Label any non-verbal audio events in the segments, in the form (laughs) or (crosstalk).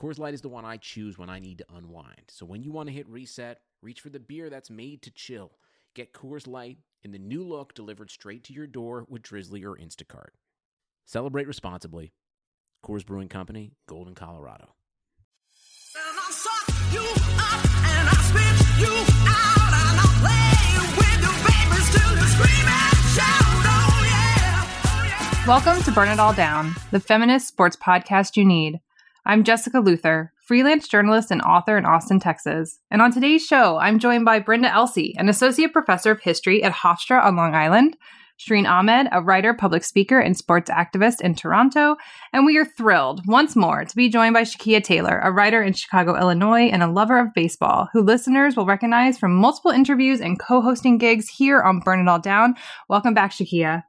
Coors Light is the one I choose when I need to unwind. So when you want to hit reset, reach for the beer that's made to chill. Get Coors Light in the new look delivered straight to your door with Drizly or Instacart. Celebrate responsibly. Coors Brewing Company, Golden, Colorado. Welcome to Burn It All Down, the feminist sports podcast you need. I'm Jessica Luther, freelance journalist and author in Austin, Texas. And on today's show, I'm joined by Brenda Elsey, an associate professor of history at Hofstra on Long Island, Shireen Ahmed, a writer, public speaker, and sports activist in Toronto. And we are thrilled once more to be joined by Shakeia Taylor, a writer in Chicago, Illinois, and a lover of baseball, who listeners will recognize from multiple interviews and co hosting gigs here on Burn It All Down. Welcome back, Shakeia.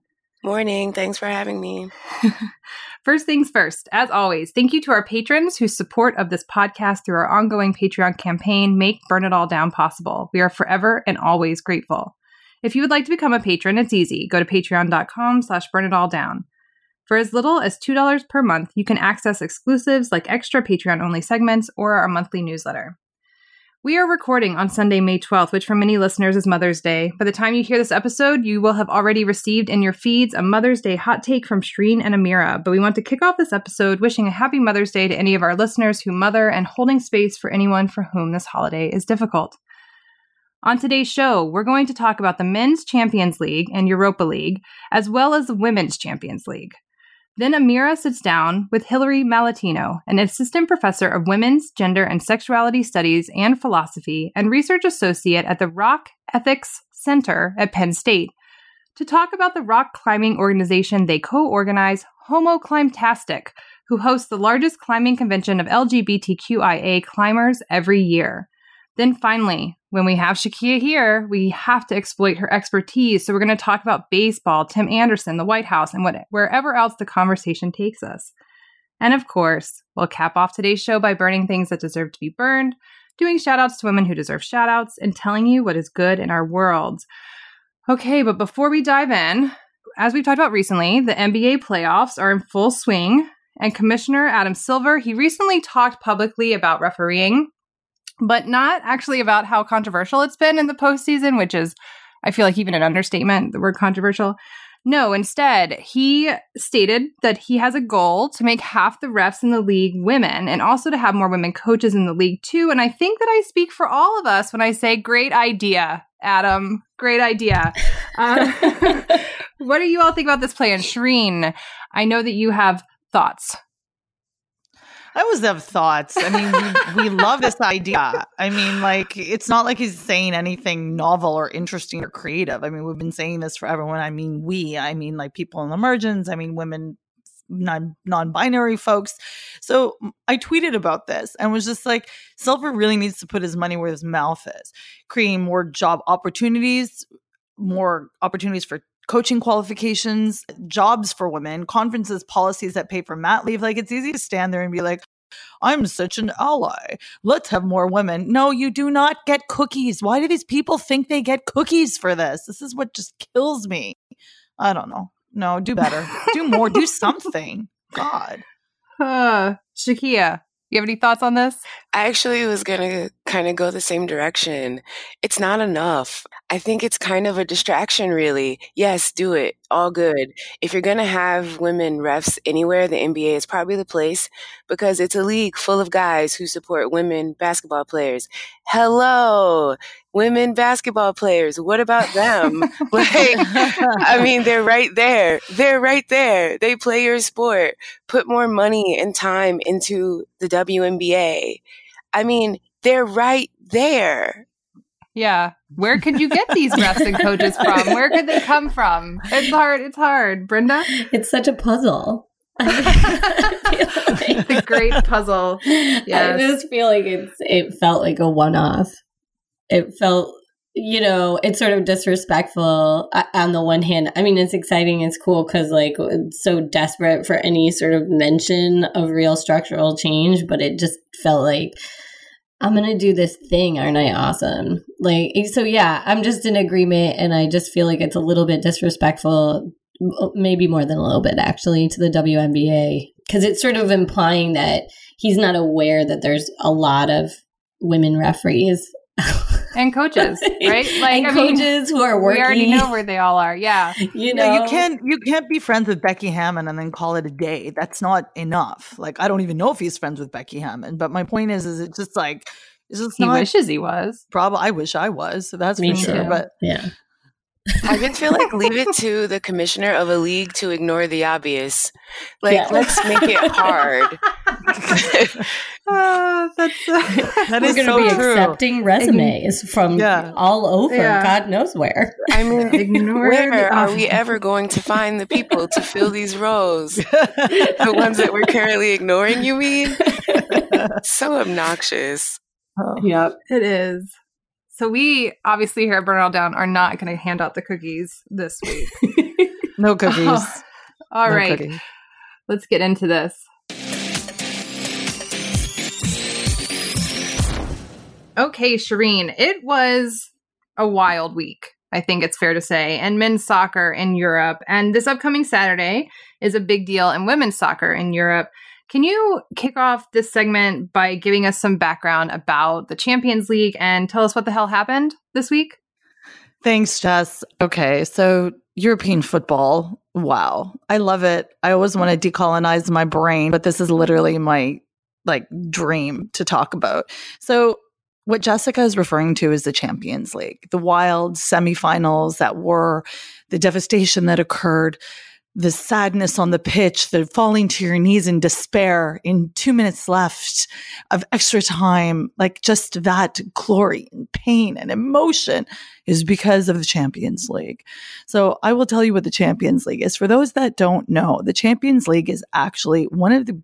Morning. Thanks for having me. (laughs) first things first, as always, thank you to our patrons whose support of this podcast through our ongoing Patreon campaign make Burn It All Down possible. We are forever and always grateful. If you would like to become a patron, it's easy. Go to patreon.com slash burn it all down. For as little as $2 per month, you can access exclusives like extra Patreon only segments or our monthly newsletter. We are recording on Sunday, May 12th, which for many listeners is Mother's Day. By the time you hear this episode, you will have already received in your feeds a Mother's Day hot take from Shireen and Amira. But we want to kick off this episode wishing a happy Mother's Day to any of our listeners who mother and holding space for anyone for whom this holiday is difficult. On today's show, we're going to talk about the Men's Champions League and Europa League, as well as the Women's Champions League. Then Amira sits down with Hilary Malatino, an assistant professor of women's, gender, and sexuality studies and philosophy and research associate at the Rock Ethics Center at Penn State, to talk about the rock climbing organization they co organize, Homo Climbtastic, who hosts the largest climbing convention of LGBTQIA climbers every year. Then finally, when we have Shakeia here, we have to exploit her expertise. So we're going to talk about baseball, Tim Anderson, the White House, and what, wherever else the conversation takes us. And of course, we'll cap off today's show by burning things that deserve to be burned, doing shout outs to women who deserve shout outs, and telling you what is good in our world. Okay, but before we dive in, as we've talked about recently, the NBA playoffs are in full swing, and Commissioner Adam Silver, he recently talked publicly about refereeing but not actually about how controversial it's been in the postseason, which is, I feel like, even an understatement, the word controversial. No, instead, he stated that he has a goal to make half the refs in the league women and also to have more women coaches in the league too. And I think that I speak for all of us when I say, great idea, Adam. Great idea. Uh, (laughs) what do you all think about this plan? Shireen, I know that you have thoughts. I always have thoughts. I mean, we, we love this idea. I mean, like, it's not like he's saying anything novel or interesting or creative. I mean, we've been saying this forever. When I mean we, I mean like people in the margins. I mean women, non non-binary folks. So I tweeted about this and was just like, Silver really needs to put his money where his mouth is, creating more job opportunities, more opportunities for coaching qualifications, jobs for women, conferences, policies that pay for mat leave. Like it's easy to stand there and be like, I'm such an ally. Let's have more women. No, you do not get cookies. Why do these people think they get cookies for this? This is what just kills me. I don't know. No, do better. do more. Do (laughs) something. God. Uh, Shakeia, you have any thoughts on this? I actually was going to kind of go the same direction. It's not enough. I think it's kind of a distraction, really. Yes, do it. All good. If you're going to have women refs anywhere, the NBA is probably the place because it's a league full of guys who support women basketball players. Hello, women basketball players. What about them? (laughs) (laughs) like, I mean, they're right there. They're right there. They play your sport. Put more money and time into the WNBA. I mean, they're right there. Yeah. Where could you get these refs and coaches from? Where could they come from? It's hard. It's hard. Brenda? It's such a puzzle. (laughs) It's the (laughs) great puzzle. Yes. I just feel like it's it felt like a one off. it felt you know, it's sort of disrespectful uh, on the one hand. I mean, it's exciting, it's cool because, like, it's so desperate for any sort of mention of real structural change, but it just felt like, I'm going to do this thing. Aren't I awesome? Like, eh, so yeah, I'm just in agreement. And I just feel like it's a little bit disrespectful, maybe more than a little bit actually, to the WNBA because it's sort of implying that he's not aware that there's a lot of women referees (laughs) and coaches, right? Like and I coaches mean, who are working. We already know where they all are. Yeah, (laughs) you know, you can't you can't be friends with Becky Hammon and then call it a day. That's not enough. Like I don't even know if he's friends with Becky Hammon. But my point is, is it's just like it's just he wishes he was. Probably, I wish I was. So that's Me for too. sure. But yeah. I just feel like leave it (laughs) to the commissioner of a league to ignore the obvious. Like, yeah. let's make it hard. uh, (laughs) that's uh, (laughs) that We're going to so be true. accepting resumes from yeah. all over, yeah. God knows where. I mean, ignore where are we ever going to find the people to fill these roles? the ones that we're currently ignoring, you mean? so obnoxious. Oh. Yep, it is. So we obviously here at Burn All Down are not going to hand out the cookies this week. (laughs) no oh, cookies. Oh, (laughs) all no right, cookies. Let's get into this. Okay, Shireen, it was a wild week. I think it's fair to say, and men's soccer in Europe. And this upcoming Saturday is a big deal in women's soccer in Europe. Can you kick off this segment by giving us some background about the Champions League and tell us what the hell happened this week? Thanks, Jess. Okay, so European football, wow. I love it. I always want to decolonize my brain, but this is literally my like dream to talk about. So what Jessica is referring to is the Champions League, the wild semifinals that were the devastation that occurred the sadness on the pitch, the falling to your knees in despair in two minutes left of extra time, like just that glory and pain and emotion is because of the Champions League. So I will tell you what the Champions League is. For those that don't know, the Champions League is actually one of the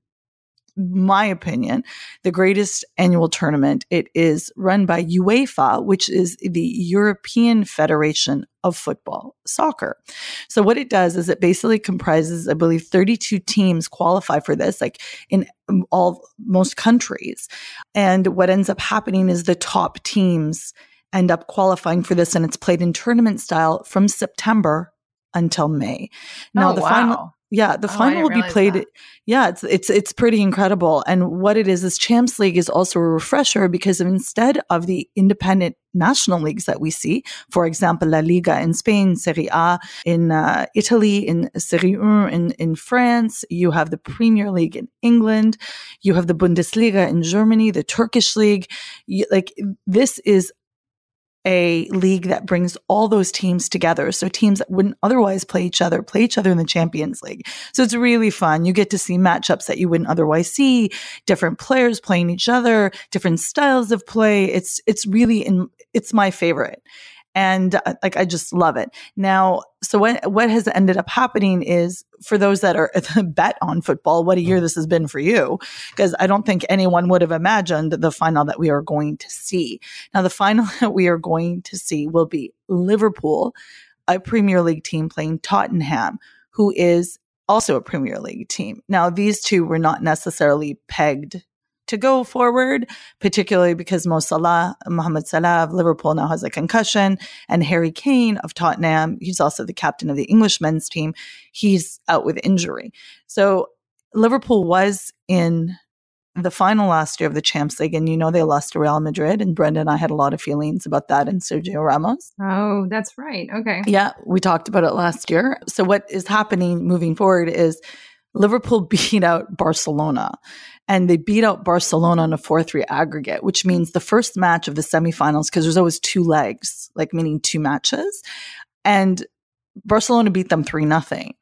my opinion, the greatest annual tournament. It is run by UEFA, which is the European Federation of Football Soccer. So what it does is it basically comprises, I believe, 32 teams qualify for this, like in all most countries. And what ends up happening is the top teams end up qualifying for this and it's played in tournament style from September until May. Now oh, the wow. final yeah, the Oh, final will be played. that. Yeah, it's it's it's pretty incredible. And what it is is Champs League is also a refresher because instead of the independent national leagues that we see, for example, La Liga in Spain, Serie A in uh, Italy, in Serie A in in France, you have the Premier League in England, you have the Bundesliga in Germany, the Turkish league. You, like this is a league that brings all those teams together. So teams that wouldn't otherwise play each other, play each other in the Champions League. So it's really fun. You get to see matchups that you wouldn't otherwise see, different players playing each other, different styles of play. It's, it's really, in, it's my favorite. And uh, like, I just love it. Now, so what, what has ended up happening is for those that are (laughs) bet on football, what a year this has been for you. Because I don't think anyone would have imagined the final that we are going to see. Now, the final (laughs) that we are going to see will be Liverpool, a Premier League team playing Tottenham, who is also a Premier League team. Now, these two were not necessarily pegged to go forward, particularly because Mo Salah, Mohamed Salah of Liverpool now has a concussion, and Harry Kane of Tottenham, he's also the captain of the English men's team, he's out with injury. So Liverpool was in the final last year of the Champs League, and you know they lost to Real Madrid, and Brenda and I had a lot of feelings about that and Sergio Ramos. Oh, that's right. Okay. Yeah, we talked about it last year. So what is happening moving forward is Liverpool (laughs) beat out Barcelona and they beat out Barcelona in a 4-3 aggregate, which means the first match of the semifinals because there's always two legs, like meaning two matches. And Barcelona beat them 3 nothing.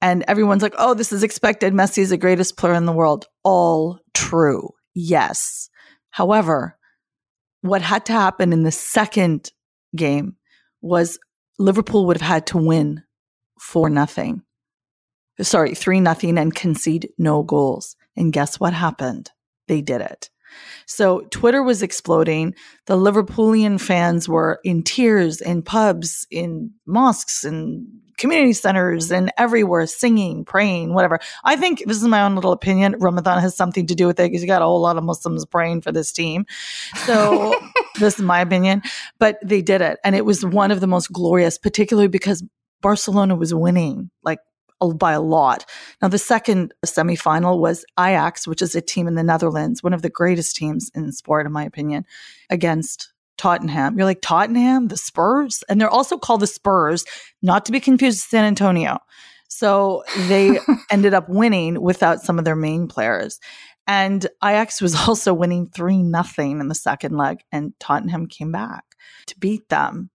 And everyone's like, "Oh, this is expected. Messi is the greatest player in the world." All true. Yes. However, what had to happen in the second game was Liverpool would have had to win 4 nothing sorry, three nothing and concede no goals. And guess what happened? They did it. So Twitter was exploding. The Liverpoolian fans were in tears in pubs, in mosques, and community centers and everywhere singing, praying, whatever. I think this is my own little opinion. Ramadan has something to do with it because you got a whole lot of Muslims praying for this team. So (laughs) this is my opinion, but they did it. And it was one of the most glorious, particularly because Barcelona was winning like by a lot. Now, the second semifinal was Ajax, which is a team in the Netherlands, one of the greatest teams in sport, in my opinion, against Tottenham. You're like, Tottenham, the Spurs? And they're also called the Spurs, not to be confused with San Antonio. So they (laughs) ended up winning without some of their main players. And Ajax was (laughs) also winning 3 nothing in the second leg, and Tottenham came back to beat them.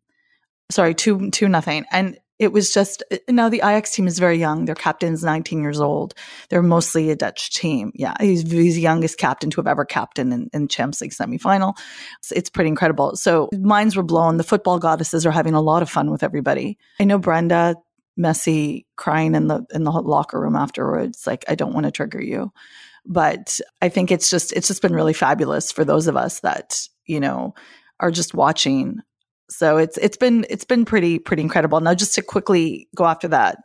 Sorry, 2 2 nothing. And it was just uh, now the Ajax team is very young. Their captain's 19 years old. They're mostly a Dutch team. Yeah, he's, he's the youngest captain to have ever captained in, in Champions League semifinal. It's, it's pretty incredible. So minds were blown. The football goddesses are having a lot of fun with everybody. I know Brenda Messi crying in the in the locker room afterwards. Like I don't want to trigger you, but I think it's just it's just been really fabulous for those of us that you know are just watching so it's it's been it's been pretty pretty incredible. Now, just to quickly go after that,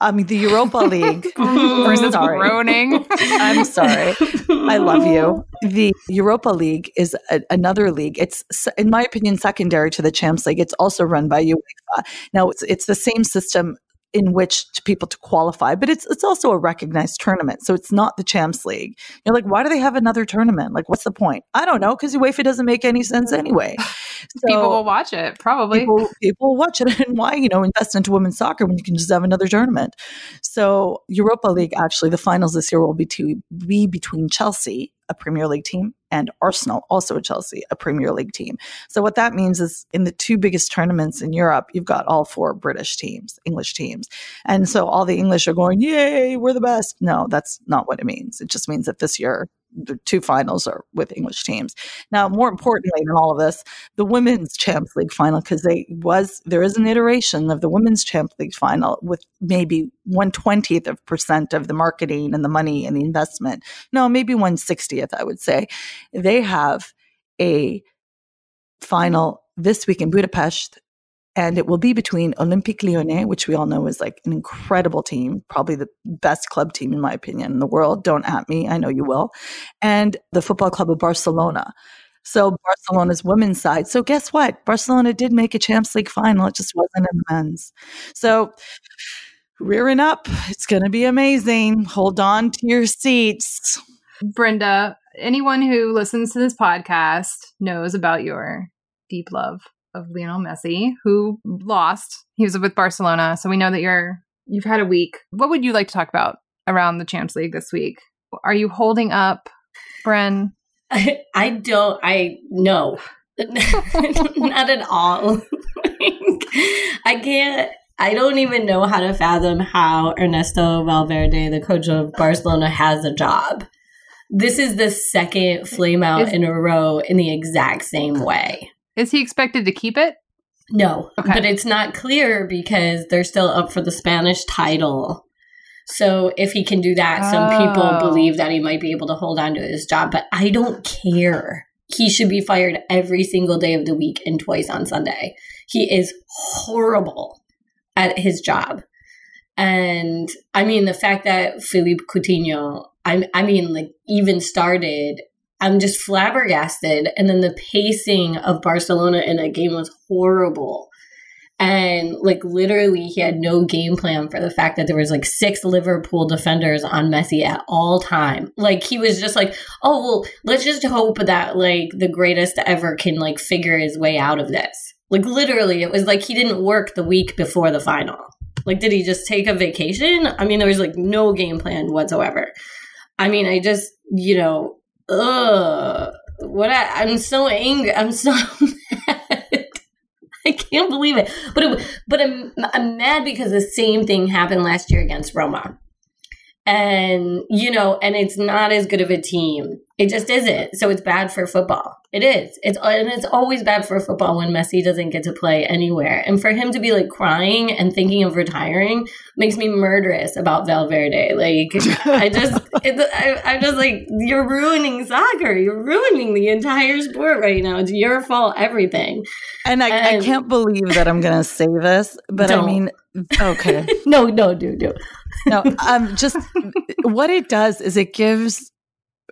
I mean the Europa League. (laughs) I'm sorry. groaning. I'm sorry. I love you. (laughs) The Europa League is a, another league. It's in my opinion secondary to the Champs League. It's also run by UEFA. Now it's it's the same system in which to people to qualify, but it's it's also a recognized tournament. So it's not the Champs League. You're like, why do they have another tournament? Like, what's the point? I don't know, because UEFA doesn't make any sense anyway. (laughs) So people will watch it, probably. People, people will watch it, (laughs) and why you know invest into women's soccer when you can just have another tournament? So Europa League, actually, the finals this year will be to be between Chelsea a Premier League team, and Arsenal, also a Chelsea, a Premier League team. So what that means is in the two biggest tournaments in Europe, you've got all four British teams, English teams. And so all the English are going, yay, we're the best. No, that's not what it means. It just means that this year the two finals are with English teams. Now, more importantly than all of this, the women's Champions League final, because they was there is an iteration of the women's Champions League final with maybe one twentieth of percent of the marketing and the money and the investment. No, maybe one sixtieth, I would say. They have a final this week in Budapest and it will be between Olympique Lyonnais, which we all know is like an incredible team, probably the best club team in my opinion in the world. Don't at me, I know you will, and the Football Club of Barcelona. So Barcelona's women's side. So guess what? Barcelona did make a Champions League final. It just wasn't in the men's. So rearing up, it's going to be amazing. Hold on to your seats. Brenda, anyone who listens to this podcast knows about your deep love of Lionel Messi, who lost. He was with Barcelona, so we know that you're you've had a week. What would you like to talk about around the Champs League this week? Are you holding up, Bren? I, I don't. I no, (laughs) not at all. (laughs) I can't. I don't even know how to fathom how Ernesto Valverde, the coach of Barcelona, has a job. This is the second flame out in a row in the exact same way. Is he expected to keep it? No, okay. but it's not clear because they're still up for the Spanish title. So if he can do that, some oh. people believe that he might be able to hold on to his job, but I don't care. He should be fired every single day of the week and twice on Sunday. He is horrible at his job. And I mean, the fact that Philippe Coutinho, I, I mean, like, even started I'm just flabbergasted. And then the pacing of Barcelona in that game was horrible. And like literally, he had no game plan for the fact that there was like six Liverpool defenders on Messi at all time. Like he was just like, oh well, let's just hope that like the greatest ever can like figure his way out of this. Like literally, it was like he didn't work the week before the final. Like, did he just take a vacation? I mean, there was like no game plan whatsoever. I mean, I just, you know, ugh, what I, I'm so angry. I'm so (laughs) mad. I can't believe it. But it, but I'm I'm mad because the same thing happened last year against Roma. And you know, and it's not as good of a team It just isn't. So it's bad for football. It is. It's and it's always bad for football when Messi doesn't get to play anywhere. And for him to be like crying and thinking of retiring makes me murderous about Valverde. Like (laughs) I just, it, I, I'm just like, you're ruining soccer. You're ruining the entire sport right now. It's your fault. Everything. And I, And- I can't believe that I'm going to say this, but I Don't. mean, okay. (laughs) no, no, do do. No, um, just what it does is it gives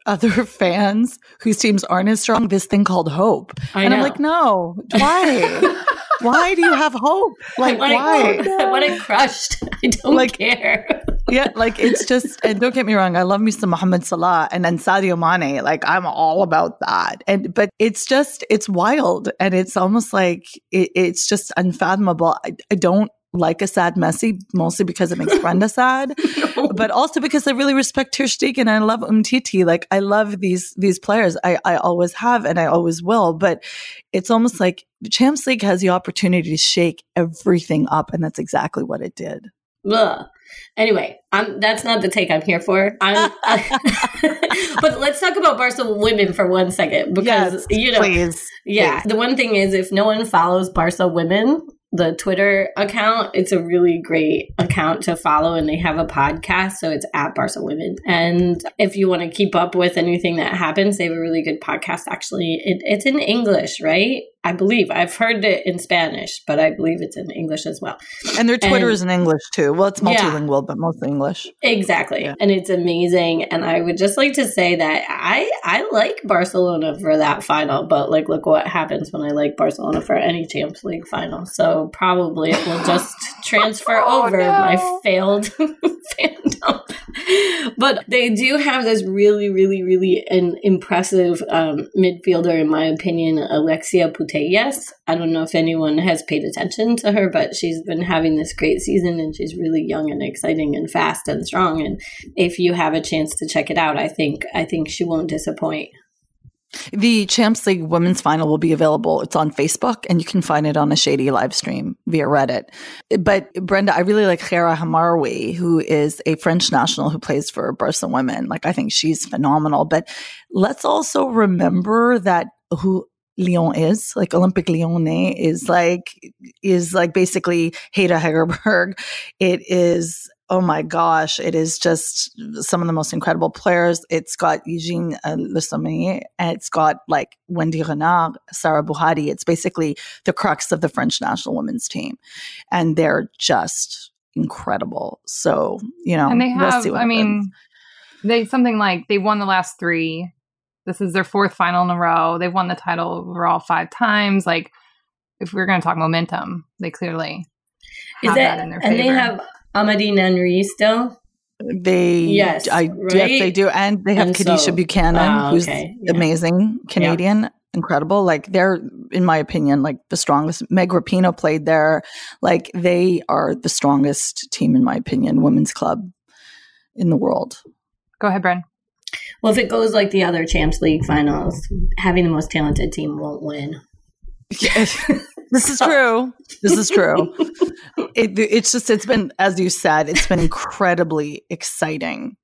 other (laughs) fans whose teams aren't as strong this thing called hope. I and know. I'm like, no, why? (laughs) why do you have hope? Like, I why? It, I want it crushed. (laughs) I don't Like- care. yeah, like it's just, and don't get me wrong, I love me some Mohamed Salah and then Sadio Mane. Like, I'm all about that. And, but it's just, it's wild. And it's almost like, it, it's just unfathomable. I, I don't like a sad Messi, mostly because it makes Brenda (laughs) sad. but also because I really respect Ter Stegen and I love Umtiti. Like I love these these players. I I always have and I always will. But it's almost like Champs League has the opportunity to shake everything up, and that's exactly what it did. Ugh. Anyway, I'm, that's not the take I'm here for. I'm, (laughs) but let's talk about Barca women for one second because you know, please. yeah. The one thing is, if no one follows Barca women, the Twitter account, it's a really great account to follow, and they have a podcast, so it's at Barca Women. And if you want to keep up with anything that happens, they have a really good podcast. Actually, it, it's in English, right? I believe I've heard it in Spanish, but I believe it's in English as well. And their Twitter And- is in English too. Well, it's Yeah. multilingual, but mostly English. Exactly. Yeah. And it's amazing. And I would just like to say that I I like Barcelona for that final, but like look what happens when I like Barcelona for any Champions League final. So probably it will just (laughs) transfer Oh, over no. my failed (laughs) fandom. But they do have this really, really, really an impressive um, midfielder, in my opinion, Alexia Putellas. I don't know if anyone has paid attention to her, but she's been having this great season and she's really young and exciting and fast and strong. And if you have a chance to check it out, I think I think she won't disappoint. The Champs League women's final will be available. It's on Facebook and you can find it on a shady live stream via Reddit. But Brenda, I really like Kheira Hamraoui, who is a French national who plays for Barca women. Like I think she's phenomenal. But let's also remember that who Lyon is, like Olympique Lyonnais is like is like basically Ada Hegerberg. It is oh my gosh, it is just some of the most incredible players. It's got Eugene uh, Le Sommer, and it's got like Wendy Renard, Sarah Bouhaddi. It's basically the crux of the French national women's team. And they're just incredible. So, you know, and they we'll have see what i mean they something like they won the last three this is their fourth final in a row they've won the title overall five times like if we're going to talk momentum they clearly Is have that, that in their and they have Amandine Henry still? they, Yes, I, right? yes, they do. And they have And Kadeisha so- Buchanan, who's okay, yeah. amazing, Canadian. Incredible. Like they're, in my opinion, like the strongest. Meg Rapinoe played there. Like they are the strongest team, in my opinion, women's club in the world. go ahead bren Well, if it goes like the other Champs League finals, having the most talented team won't win. (laughs) this is true. This is true. (laughs) it, it's just it's been as you said, it's been incredibly exciting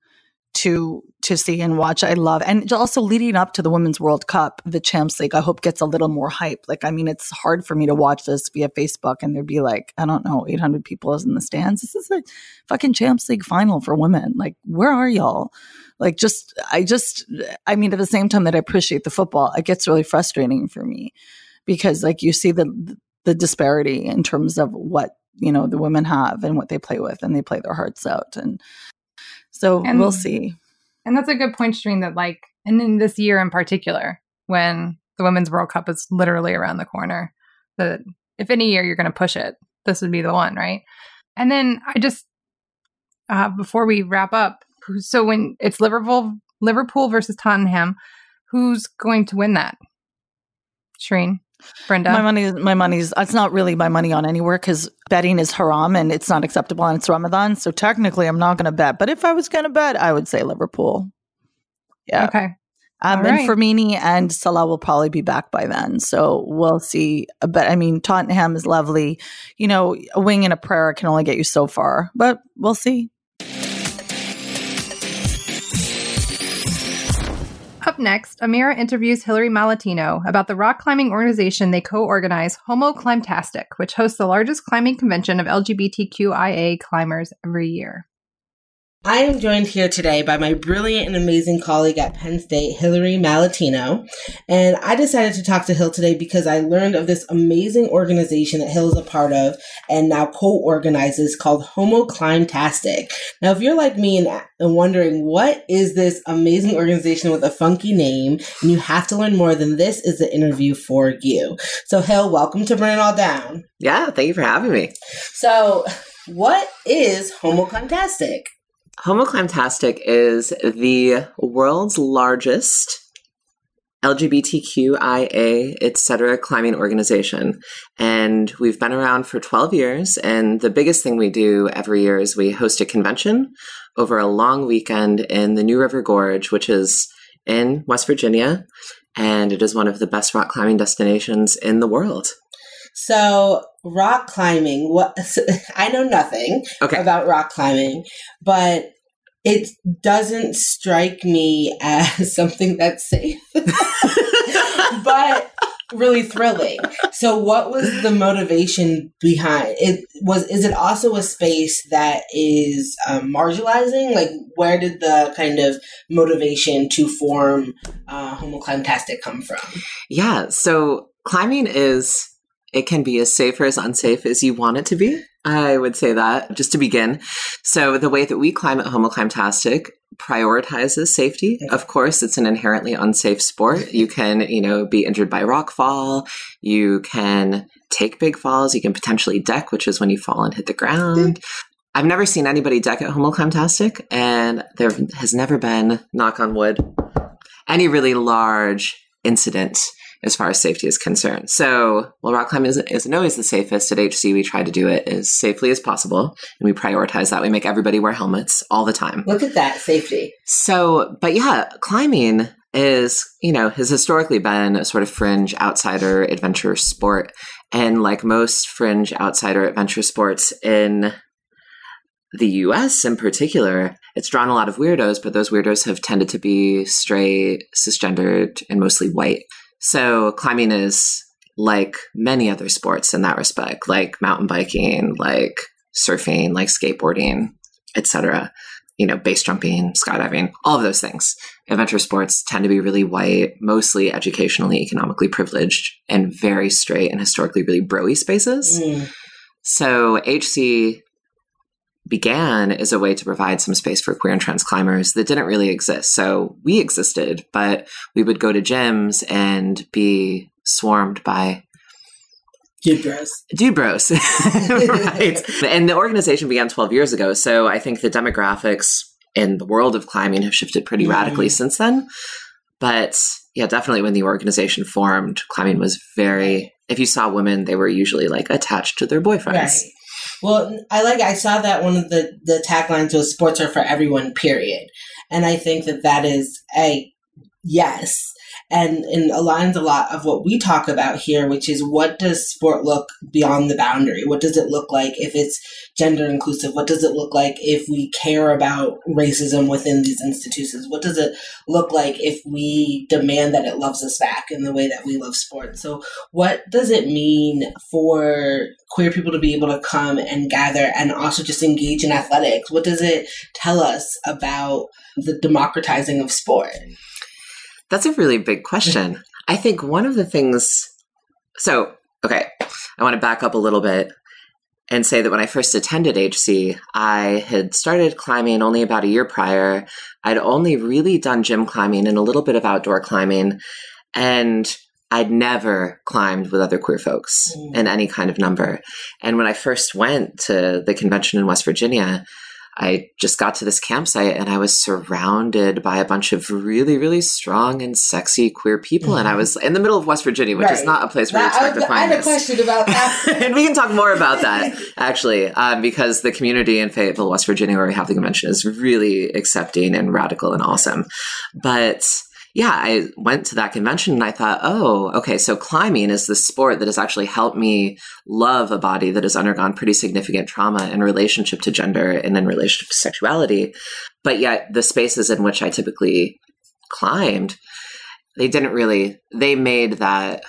to to see and watch. I love and also leading up to the Women's World Cup, the Champs League. I hope gets a little more hype. Like I mean, it's hard for me to watch this via Facebook and there'd be like I don't know, eight hundred people is in the stands. This is a fucking Champs League final for women. Like where are y'all? Like just I just I mean, at the same time that I appreciate the football, it gets really frustrating for me because like you see the the disparity in terms of what you know the women have and what they play with and they play their hearts out and so And- we'll see. and that's a good point Shireen, that like and in this year in particular when the women's world cup is literally around the corner that if any year you're going to push it this would be the one right? And then i just uh, before we wrap up so when it's liverpool liverpool versus tottenham who's going to win that? Shireen, brenda my money my money's it's not really my money on anywhere because betting is haram and it's not acceptable and it's ramadan so technically i'm not going to bet but if i was going to bet i would say liverpool yeah okay um, All and right. Firmino and Salah will probably be back by then. So we'll see. But I mean, Tottenham is lovely. You know, a wing and a prayer can only get you so far, but we'll see. Next, Amira interviews Hilary Malatino about the rock climbing organization they co organize, Homo Climbtastic, which hosts the largest climbing convention of LGBTQIA climbers every year. I am joined here today by my brilliant and amazing colleague at Penn State, Hilary Malatino. And I decided to talk to Hill today because I learned of this amazing organization that Hill is a part of and now co-organizes called Homo Climbtastic. Now, if you're like me and, and wondering what is this amazing organization with a funky name and you have to learn more, then this is the interview for you. So Hill, welcome to Burn It All Down. Yeah, thank you for having me. So what is Homo Climbtastic? Homo Climbtastic is the world's largest LGBTQIA, etc. climbing organization. And we've been around for 12 years. And the biggest thing we do every year is we host a convention over a long weekend in the New River Gorge, which is in West Virginia. And it is one of the best rock climbing destinations in the world. So, rock climbing, what (laughs) I know nothing Okay. about rock climbing, but it doesn't strike me (laughs) as something that's safe. (laughs) but really thrilling. So what was the motivation behind it was is it also a space that is um, marginalizing like where did the kind of motivation to form uh, Homo Climbtastic come from Yeah, so climbing is it can be as safe or as unsafe as you want it to be. I would say that just to begin. So the way that we climb at Homo Climbtastic prioritizes safety. Of course, it's an inherently unsafe sport. You can, you know, be injured by rock fall. You can take big falls. You can potentially deck, which is when you fall and hit the ground. I've never seen anybody deck at Homo Climbtastic, and there has never been, knock on wood, any really large incident as far as safety is concerned. So, while rock climbing isn't, isn't always the safest, at HC we try to do it as safely as possible, and we prioritize that. We make everybody wear helmets all the time. look at that safety So, but yeah, climbing is, you know, has historically been a sort of fringe outsider adventure sport. And like most fringe outsider adventure sports in the US in particular, it's drawn a lot of weirdos, but those weirdos have tended to be straight, cisgendered, and mostly white. So climbing is like many other sports in that respect, like mountain biking, like surfing, like skateboarding, etc you know, base jumping, skydiving, all of those things. Adventure sports tend to be really white, mostly educationally, economically privileged, and very straight and historically really broy spaces. Mm. So HC began as a way to provide some space for queer and trans climbers that didn't really exist. So we existed, but we would go to gyms and be swarmed by Dude bros. dude bros (laughs) right and the organization began 12 years ago so i think the demographics in the world of climbing have shifted pretty Mhm. radically since then but yeah definitely when the organization formed climbing was very if you saw women they were usually like attached to their boyfriends Right. Well, I like. I saw that one of the the taglines was "Sports are for everyone." Period, and I think that that is a yes, and and aligns a lot of what we talk about here, which is what does sport look beyond the boundary? What does it look like if it's gender inclusive? What does it look like if we care about racism within these institutions? What does it look like if we demand that it loves us back in the way that we love sport? So what does it mean for queer people to be able to come and gather and also just engage in athletics? What does it tell us about the democratizing of sport? That's a really big question. I think one of the things. So, okay, I want to back up a little bit and say that when I first attended HC, I had started climbing only about a year prior. I'd only really done gym climbing and a little bit of outdoor climbing. And I'd never climbed with other queer folks Mm. in any kind of number. And when I first went to the convention in West Virginia, I just got to this campsite and I was surrounded by a bunch of really, really strong and sexy queer people. And I was in the middle of West Virginia, which is not a place where you expect to I, I find had a this. question about that. (laughs) and we can talk more about that actually, um, because the community in Fayetteville, West Virginia, where we have the convention, is really accepting and radical and awesome. But yeah, I went to that convention and I thought, oh, okay, so climbing is the sport that has actually helped me love a body that has undergone pretty significant trauma in relationship to gender and in relationship to sexuality. But yet, the spaces in which I typically climbed they didn't really they made that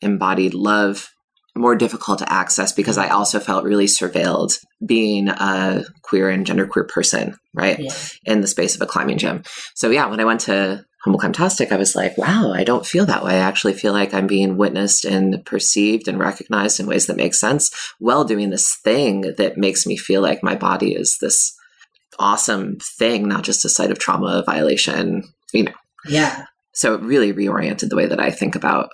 embodied love more difficult to access because I also felt really surveilled being a queer and genderqueer person, right? Yeah. In the space of a climbing gym. So yeah, when I went to Homo Climbtastic, I was like, wow, I don't feel that way. I actually feel like I'm being witnessed and perceived and recognized in ways that make sense while doing this thing that makes me feel like my body is this awesome thing, not just a site of trauma violation, you know. Yeah. So it really reoriented the way that I think about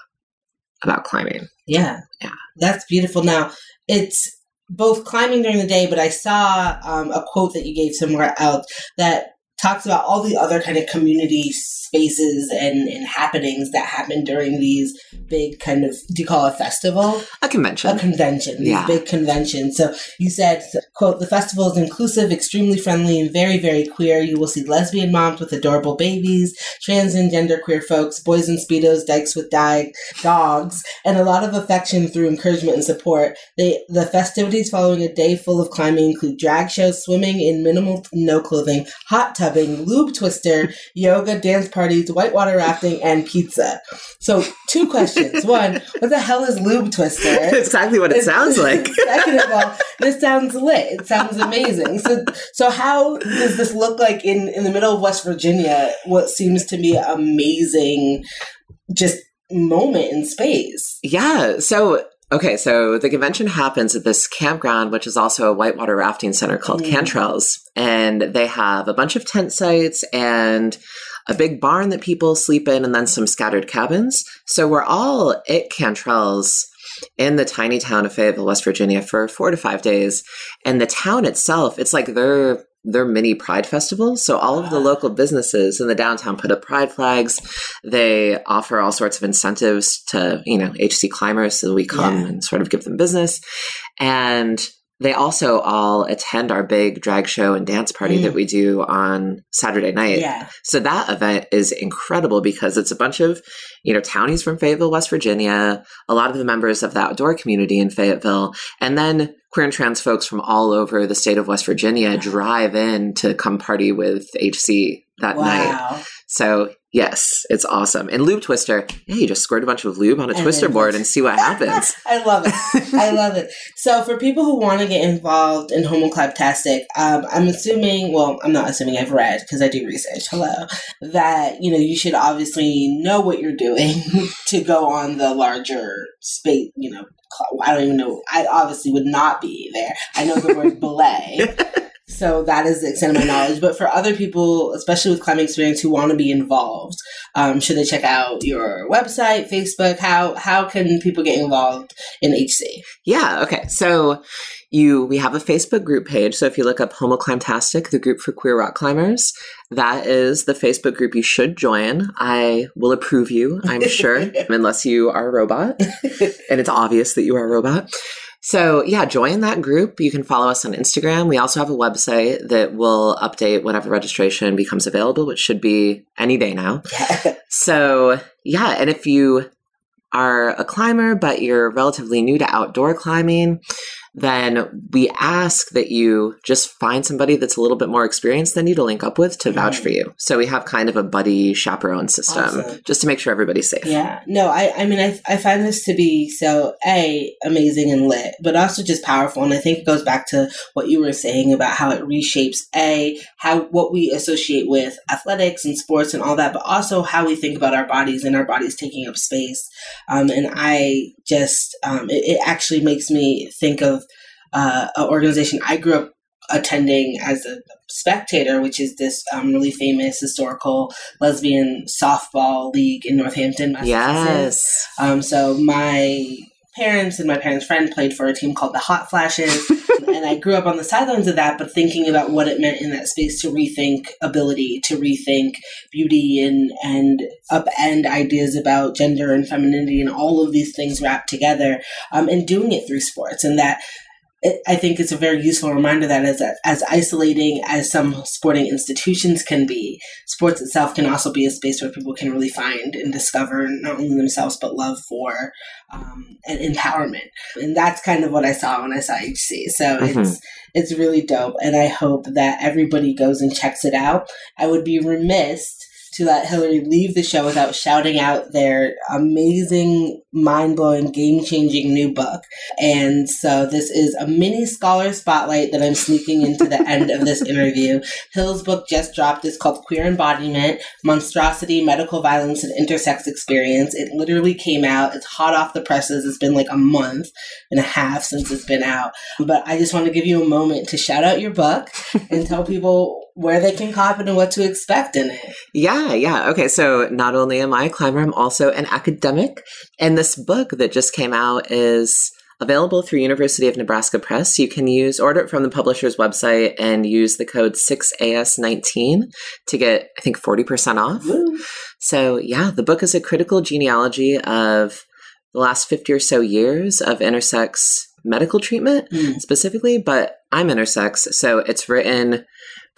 about climbing. Yeah. Yeah. That's beautiful. Now, it's both climbing during the day, but I saw um, a quote that you gave somewhere else that talks about all the other kind of community spaces and, and happenings that happen during these big kind of do you call it a festival A convention. a convention these Yeah. big conventions so you said quote the festival is inclusive extremely friendly and very very queer you will see lesbian moms with adorable babies trans and gender queer folks boys in speedos dykes with di- dogs and a lot of affection through encouragement and support they the festivities following a day full of climbing include drag shows swimming in minimal no clothing hot lube twister yoga dance parties whitewater rafting and pizza so two questions one what the hell is lube twister (laughs) exactly what it sounds like. (laughs) Second of all, this sounds lit. It sounds amazing. So, so how does this look like in in the middle of West Virginia? What seems to be amazing, just moment in space. Yeah. So, okay. So the convention happens at this campground, which is also a whitewater rafting center called Mm. Cantrells. And they have a bunch of tent sites and a big barn that people sleep in and then some scattered cabins. So we're all at Cantrells in the tiny town of Fayetteville, West Virginia for four to five days. And the town itself, it's like their their mini pride festival. So all of the local businesses in the downtown put up pride flags. They offer all sorts of incentives to, you know, HC climbers so we come Yeah. and sort of give them business. And they also all attend our big drag show and dance party Mm. that we do on Saturday night. Yeah, So that event is incredible because it's a bunch of, you know, townies from Fayetteville, West Virginia, a lot of the members of the outdoor community in Fayetteville, and then queer and trans folks from all over the state of West Virginia drive in to come party with HC that night. So yes, it's awesome. And lube twister, yeah, you just squirt a bunch of lube on a And twister board and see what happens. (laughs) I love it. I (laughs) love it. So, for people who want to get involved in Homo Climbtastic, um, I'm assuming, well, I'm not assuming, I've read because I do research, hello, that, you know, you should obviously know what you're doing (laughs) to go on the larger space, you know, I don't even know. I obviously would not be there. I know the word (laughs) belay. So that is the extent of my knowledge. But for other people, especially with climbing experience who want to be involved, um, should they check out your website, Facebook? How how can people get involved in HC? Yeah. Okay. So you we have a Facebook group page. So if you look up Homo Climbtastic, the group for queer rock climbers, that is the Facebook group you should join. I will approve you, I'm (laughs) sure, unless you are a robot. (laughs) and it's obvious that you are a robot. So yeah, join that group. You can follow us on Instagram. We also have a website that will update whenever registration becomes available, which should be any day now. (laughs) So, yeah, and if you are a climber, but you're relatively new to outdoor climbing, then we ask that you just find somebody that's a little bit more experienced than you to link up with to vouch for you. So we have kind of a buddy chaperone system Awesome. just to make sure everybody's safe. Yeah, no, I, I mean, I, I find this to be so a amazing and lit, but also just powerful. And I think it goes back to what you were saying about how it reshapes a how what we associate with athletics and sports and all that, but also how we think about our bodies and our bodies taking up space. Um, and I just um, it, it actually makes me think of uh, an organization I grew up attending as a spectator, which is this um, really famous historical lesbian softball league in Northampton, Massachusetts. Yes. Um, so my parents and my parents' friend played for a team called the Hot Flashes, (laughs) and I grew up on the sidelines of that, but thinking about what it meant in that space to rethink ability, to rethink beauty, and and upend ideas about gender and femininity, and all of these things wrapped together, um, and doing it through sports, and that it, I think it's a very useful reminder that as as isolating as some sporting institutions can be, sports itself can also be a space where people can really find and discover not only themselves but love for um, and empowerment. And that's kind of what I saw when I saw HC. So Mhm. it's it's really dope, and I hope that everybody goes and checks it out. I would be remiss to let Hilary leave the show without shouting out their amazing, mind blowing, game changing new book. And so this is a mini scholar spotlight that I'm sneaking into the end of this interview. Hill's book just dropped. It's called Queer Embodiment Monstrosity, Medical Violence, and Intersex Experience. It literally came out. It's hot off the presses. It's been like a month and a half since it's been out. But I just want to give you a moment to shout out your book (laughs) and tell people where they can cop it and what to expect in it. Yeah, yeah. Okay, so not only am I a climber, I'm also an academic. And this book that just came out is available through University of Nebraska Press. You can use order it from the publisher's website and use the code 6AS19 to get I think 40% off. Woo. So, yeah, the book is a critical genealogy of the last 50 or so years of intersex medical treatment Mm. specifically, but I'm intersex, so it's written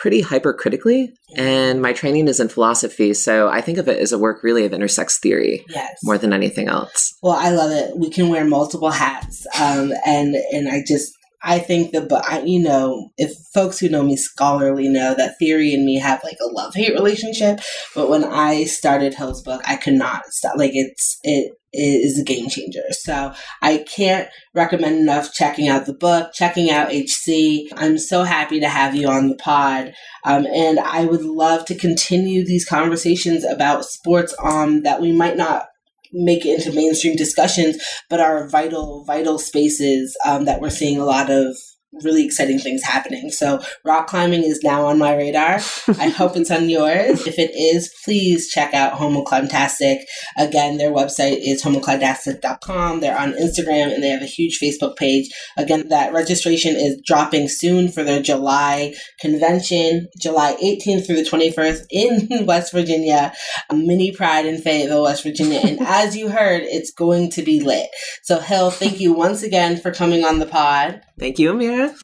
pretty hypercritically and my training is in philosophy, so I think of it as a work really of intersex theory Yes. more than anything else. Well, I love it. We can wear multiple hats, um, and and I just I think the but I, you know if folks who know me scholarly know that theory and me have like a love hate relationship. But when I started Hill's book, I could not stop. Like it's it is a game changer. So I can't recommend enough checking out the book, checking out HC. I'm so happy to have you on the pod. Um, and I would love to continue these conversations about sports um, that we might not make it into mainstream discussions, but are vital, vital spaces um, that we're seeing a lot of really exciting things happening. So rock climbing is now on my radar. I (laughs) hope it's on yours. If it is, please check out Homo Climbtastic. Again, their website is homoclimbtastic.com. They're on Instagram and they have a huge Facebook page. Again, that registration is dropping soon for their July convention, July 18th through the 21st in (laughs) West Virginia, a mini pride in Fayetteville, West Virginia. And (laughs) as you heard, it's going to be lit. So Hill, thank you once again for coming on the pod. Thank you, Amira.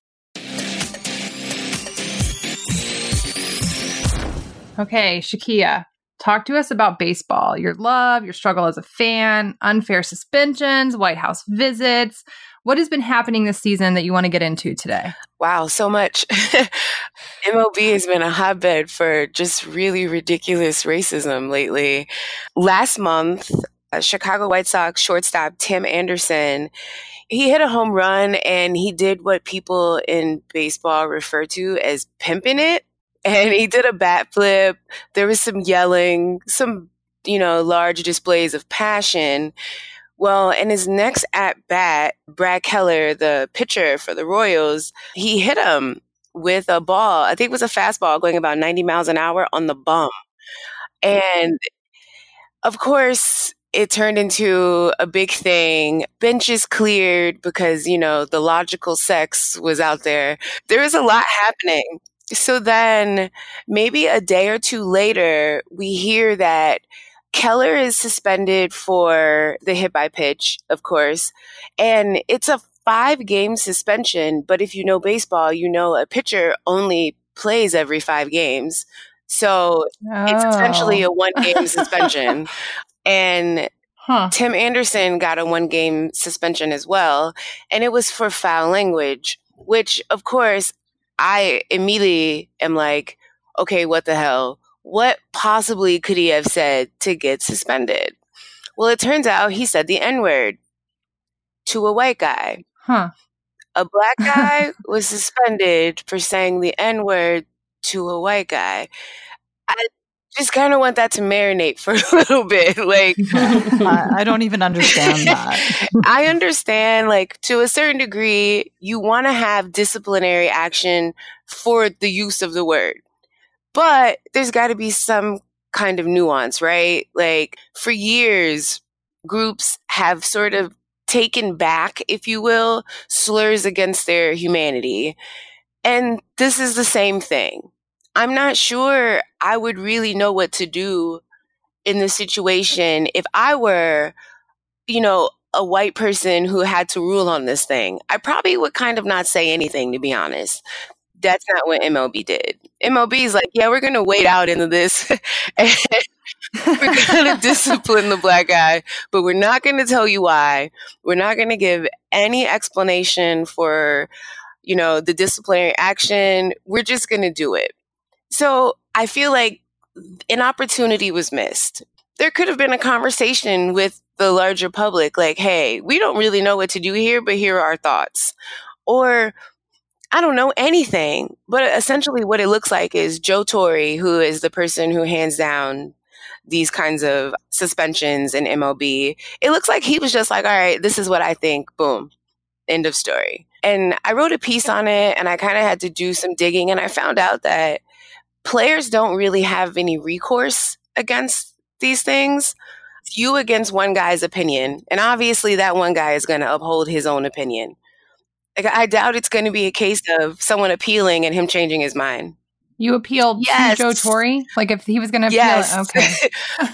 Okay, Shakeia, talk to us about baseball, your love, your struggle as a fan, unfair suspensions, White House visits. What has been happening this season that you want to get into today? Wow, so much. (laughs) MLB has been a hotbed for just really ridiculous racism lately. Last month, Chicago White Sox shortstop Tim Anderson, he hit a home run and he did what people in baseball refer to as pimping it. (laughs) And he did a bat flip. There was some yelling, some, you know, large displays of passion. Well, in his next at bat, Brad Keller, the pitcher for the Royals, he hit him with a ball. I think it was a fastball going about 90 miles an hour on the bum. And of course, it turned into a big thing. Benches cleared because, you know, the logical sex was out there. There was a lot happening. So then, maybe a day or two later, we hear that Keller is suspended for the hit by pitch, of course. And it's a five game suspension. But if you know baseball, you know a pitcher only plays every five games. So it's essentially Oh. a one game (laughs) suspension. And Huh. Tim Anderson got a one game suspension as well. And it was for foul language, which, of course, I immediately am like, okay, what the hell? What possibly could he have said to get suspended? Well, it turns out he said the N word to a white guy. Huh. A black (laughs) guy was suspended for saying the N word to a white guy. I just kind of want that to marinate for (laughs) a little bit. Like, (laughs) I, I don't even understand (laughs) that. I understand, like, to a certain degree, you want to have disciplinary action for the use of the word. But there's got to be some kind of nuance, right? Like, for years, groups have sort of taken back, if you will, slurs against their humanity. And this is the same thing. I'm not sure I would really know what to do in this situation if I were, you know, a white person who had to rule on this thing. I probably would kind of not say anything, to be honest. That's not what MLB did. MLB is like, yeah, we're going to wait out into this. (laughs) we're going (laughs) to discipline the black guy, but we're not going to tell you why. We're not going to give any explanation for, you know, the disciplinary action. We're just going to do it. So I feel like an opportunity was missed. There could have been a conversation with the larger public, like, hey, we don't really know what to do here, but here are our thoughts. Or I don't know anything, but essentially what it looks like is Joe Torre, who is the person who hands down these kinds of suspensions in MLB. It looks like he was just like, all right, this is what I think. Boom. End of story. And I wrote a piece on it and I kind of had to do some digging and I found out that players don't really have any recourse against these things. You against one guy's opinion. And obviously that one guy is going to uphold his own opinion. Like, I doubt it's going to be a case of someone appealing and him changing his mind. You appealed Yes. to Joe Torre? Like if he was going to appeal Yes. Okay.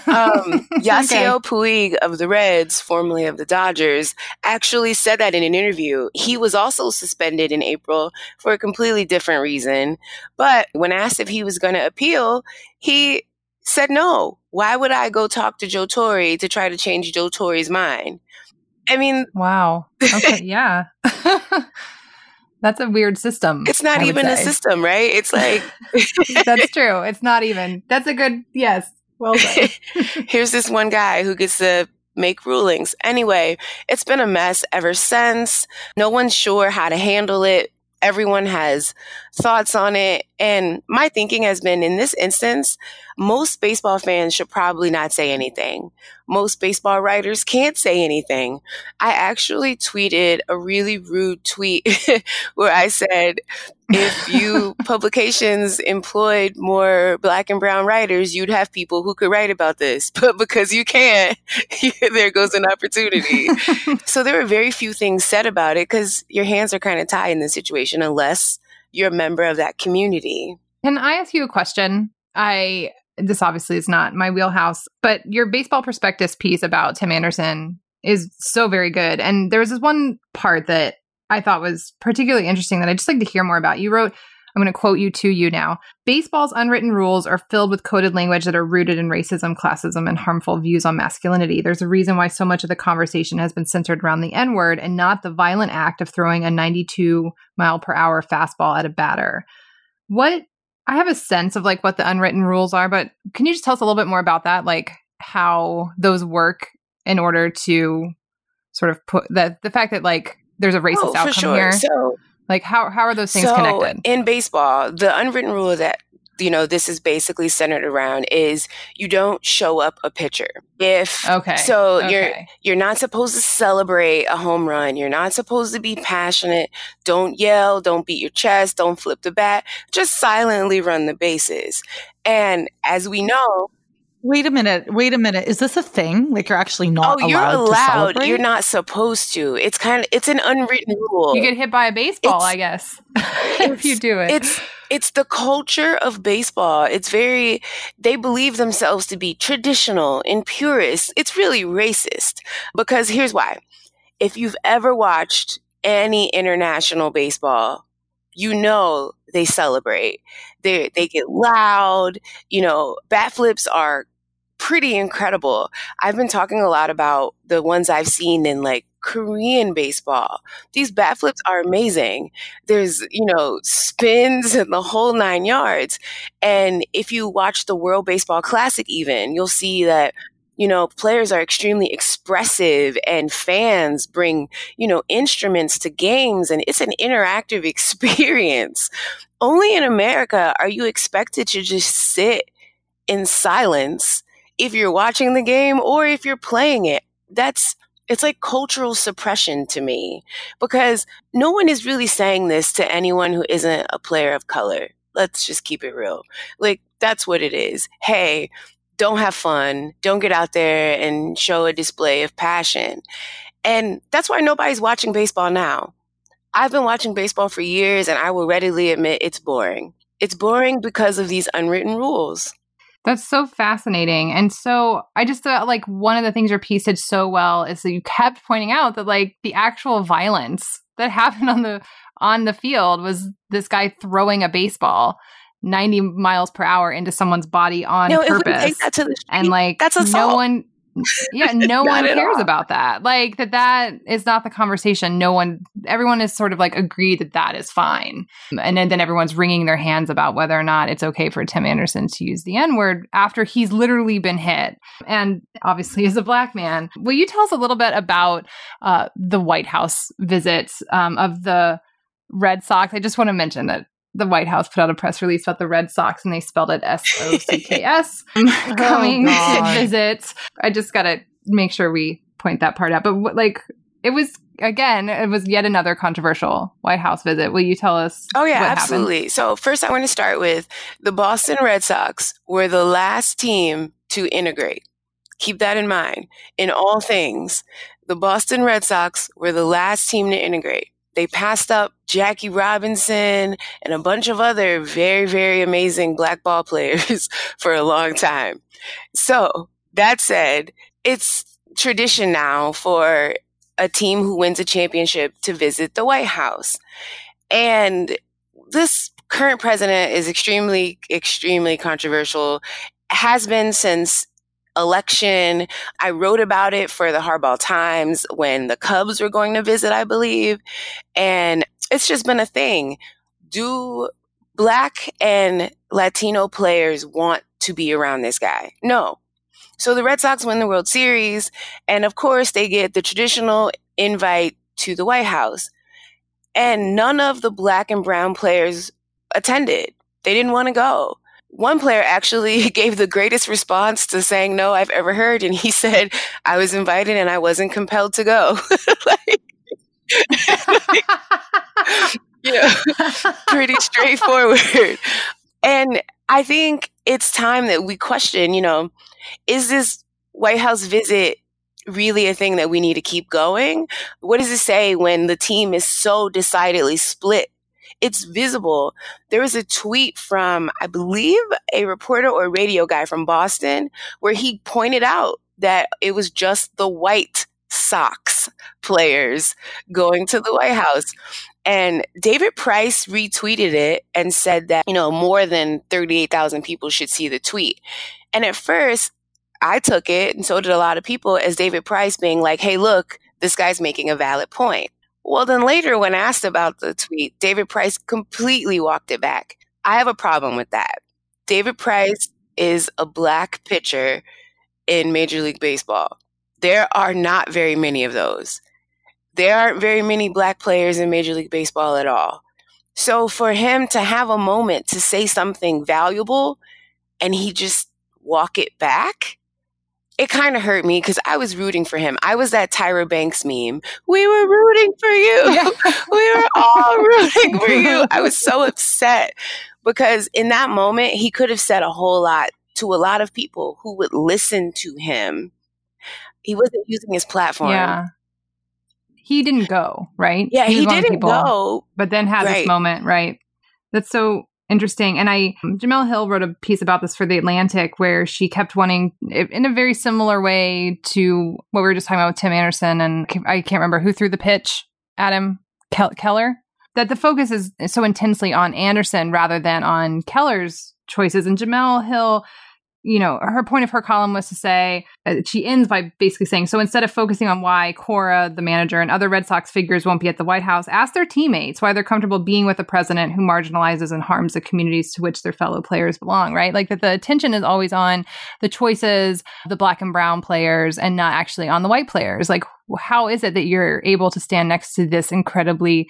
(laughs) um, (laughs) Yasiel Okay. Puig of the Reds, formerly of the Dodgers, actually said that in an interview. He was also suspended in April for a completely different reason. But when asked if he was going to appeal, he said no. Why would I go talk to Joe Torre to try to change Joe Torre's mind? I mean, Wow. Okay. (laughs) Yeah. That's a weird system. it's not I even a system, right? It's like (laughs) (laughs) That's true. It's not even. That's a good. Yes. Well said. (laughs) here's this one guy who gets to make rulings. Anyway, it's been a mess ever since. No one's sure how to handle it. Everyone has thoughts on it. And my thinking has been in this instance, most baseball fans should probably not say anything. Most baseball writers can't say anything. I actually tweeted a really rude tweet (laughs) where I said, if you (laughs) publications employed more black and brown writers, you'd have people who could write about this. (laughs) But because you can't, there goes an opportunity. so there were very few things said about it because your hands are kind of tied in this situation unless you're a member of that community. Can I ask you a question? I this obviously is not my wheelhouse, but your baseball prospectus piece about Tim Anderson is so very good. And there was this one part that I thought was particularly interesting that I'd just like to hear more about. You wrote, I'm going to quote you to you now. Baseball's unwritten rules are filled with coded language that are rooted in racism, classism, and harmful views on masculinity. There's a reason why so much of the conversation has been centered around the N word and not the violent act of throwing a 92 mile per hour fastball at a batter. What I have a sense of like what the unwritten rules are, but can you just tell us a little bit more about that? Like how those work in order to sort of put the the fact that like there's a racist Oh, outcome sure. here. So Like how how are those things so connected? in baseball, the unwritten rule is that you know this is basically centered around is you don't show up a pitcher if Okay. so you're you're not supposed to celebrate a home run. You're not supposed to be passionate. Don't yell. Don't beat your chest. Don't flip the bat. Just silently run the bases. And as we know Wait a minute. Wait a minute. Is this a thing? Like you're actually not oh you're allowed, to allowed celebrate? you're not supposed to it's kind of it's an unwritten rule You get hit by a baseball, It's- I guess. (laughs) if you do it. it's it's the culture of baseball. It's very they believe themselves to be traditional and purist. It's really racist because here's why. If you've ever watched any international baseball, you know they celebrate. They they get loud, you know, bat flips are pretty incredible. I've been talking a lot about the ones I've seen in like Korean baseball. These bat flips are amazing there's you know spins and the whole nine yards and if you watch the world baseball classic even you'll see that you know players are extremely expressive and fans bring you know instruments to games and it's an interactive (laughs) experience only in america are you expected to just sit in silence if you're watching the game or if you're playing it that's it's like cultural suppression to me because no one is really saying this to anyone who isn't a player of color. Let's just keep it real. Like, that's what it is. Hey, don't have fun. Don't get out there and show a display of passion. And that's why nobody's watching baseball now. I've been watching baseball for years and I will readily admit it's boring. It's boring because of these unwritten rules. That's so fascinating. And so I just thought like one of the things your piece did so well is that you kept pointing out that like the actual violence that (laughs) happened on the on the field was this guy throwing a baseball 90 miles per hour into someone's body on no, purpose. take that to the and like that's no one (laughs) yeah, no one cares all. about that. Like that that is not the conversation. No one everyone is sort of like agreed that that is fine. And then, then everyone's wringing their hands about whether or not it's okay for Tim Anderson to use the N-word after he's literally been hit. And obviously is a black man. Will you tell us a little bit about uh, the White House visits um, of the Red Sox? I just want to mention that the White House put out a press release about the Red Sox and they spelled it S O C K S (laughs) (laughs) oh, coming to visit. I just got to make sure we point that part out. But what, like, it was again, it was yet another controversial White House visit. Will you tell us? Oh yeah, what happened? absolutely. So first I want to start with the Boston Red Sox were the last team to integrate. Keep that in mind. In all things, the Boston Red Sox were the last team to integrate. They passed up Jackie Robinson and a bunch of other very, very amazing black ball (laughs) players for a long time. So that said, it's tradition now for a team who wins a championship to visit the White House. And this current president is extremely, extremely controversial, has been since election. I wrote about it for the Hardball Times when the Cubs were going to visit, I believe. And it's just been a thing. Do black and Latino players want to be around this guy? No. So the Red Sox win the World Series, and of course, they get the traditional invite to the White House. And none of the black and brown players attended. They didn't want to go. One player actually (laughs) gave the greatest response to saying no I've ever heard, and he said, I was invited and I wasn't compelled to go. (laughs) like, (laughs) know, pretty straightforward. And I think it's time that we question, you know, is this White House visit really a thing that we need to keep going? What does it say when the team is so decidedly split? It's visible. There was a tweet from, I believe, a reporter or radio guy from Boston where he pointed out that it was just the White Sox players going to the White House. And David Price retweeted it and said that, you know, more than 38,000 people should see the tweet. And at first, I took it, and so did a lot of people, as David Price being like, hey, look, this guy's making a valid point. Well, then later, when asked about the tweet, David Price completely walked it back. I have a problem with that. David Price is a black pitcher in Major League Baseball. There are not very many of those. There aren't very many black players in Major League Baseball at all. So for him to have a moment to say something valuable and he just walk it back, it kind of hurt me because I was rooting for him. I was that Tyra Banks meme. We were rooting for you. (laughs) we were all rooting for you. I was so upset because in that moment, he could have said a whole lot to a lot of people who would listen to him. He wasn't using his platform. yeah. He didn't go, right? Yeah, he the didn't people- go. but then had Right. this moment, right? That's so interesting. And I, Jemele Hill wrote a piece about this for the Atlantic where she kept wanting, in a very similar way to what we were just talking about with Tim Anderson, and I can't remember who threw the pitch Adam Kel- Keller. That the focus is so intensely on Anderson rather than on Keller's choices. And Jemele Hill you know, her point of her column was to say, uh, she ends by basically saying, so instead of focusing on why Cora, the manager, and other Red Sox figures won't be at the White House, ask their teammates why they're comfortable being with a president who marginalizes and harms the communities to which their fellow players belong, right? Like that the attention is always on the choices, the black and brown players, and not actually on the white players. Like, how is it that you're able to stand next to this incredibly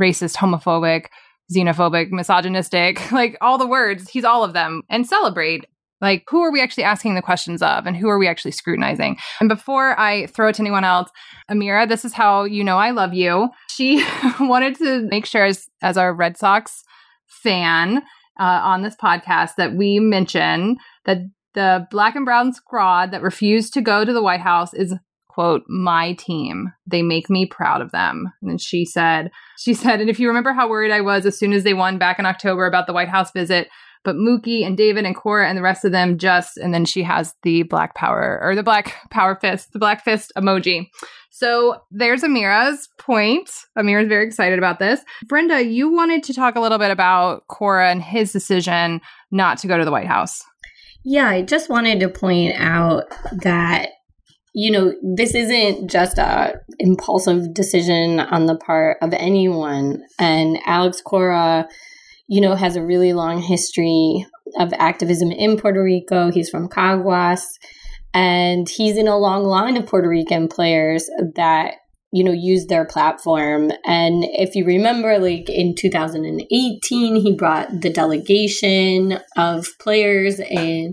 racist, homophobic, xenophobic, misogynistic, (laughs) like all the words, he's all of them, and celebrate like, who are we actually asking the questions of and who are we actually scrutinizing? And before I throw it to anyone else, Amira, this is how you know I love you. She (laughs) wanted to make sure, as, as our Red Sox fan uh, on this podcast, that we mention that the black and brown squad that refused to go to the White House is quote my team they make me proud of them and she said she said and if you remember how worried i was as soon as they won back in october about the white house visit but Mookie and David and Cora and the rest of them just, and then she has the black power or the black power fist, the black fist emoji. So there's Amira's point. Amira's very excited about this. Brenda, you wanted to talk a little bit about Cora and his decision not to go to the White House. Yeah, I just wanted to point out that you know, this isn't just a impulsive decision on the part of anyone. And Alex Cora, you know, has a really long history of activism in Puerto Rico. He's from Caguas, and he's in a long line of Puerto Rican players that you know use their platform and if you remember like in 2018 he brought the delegation of players in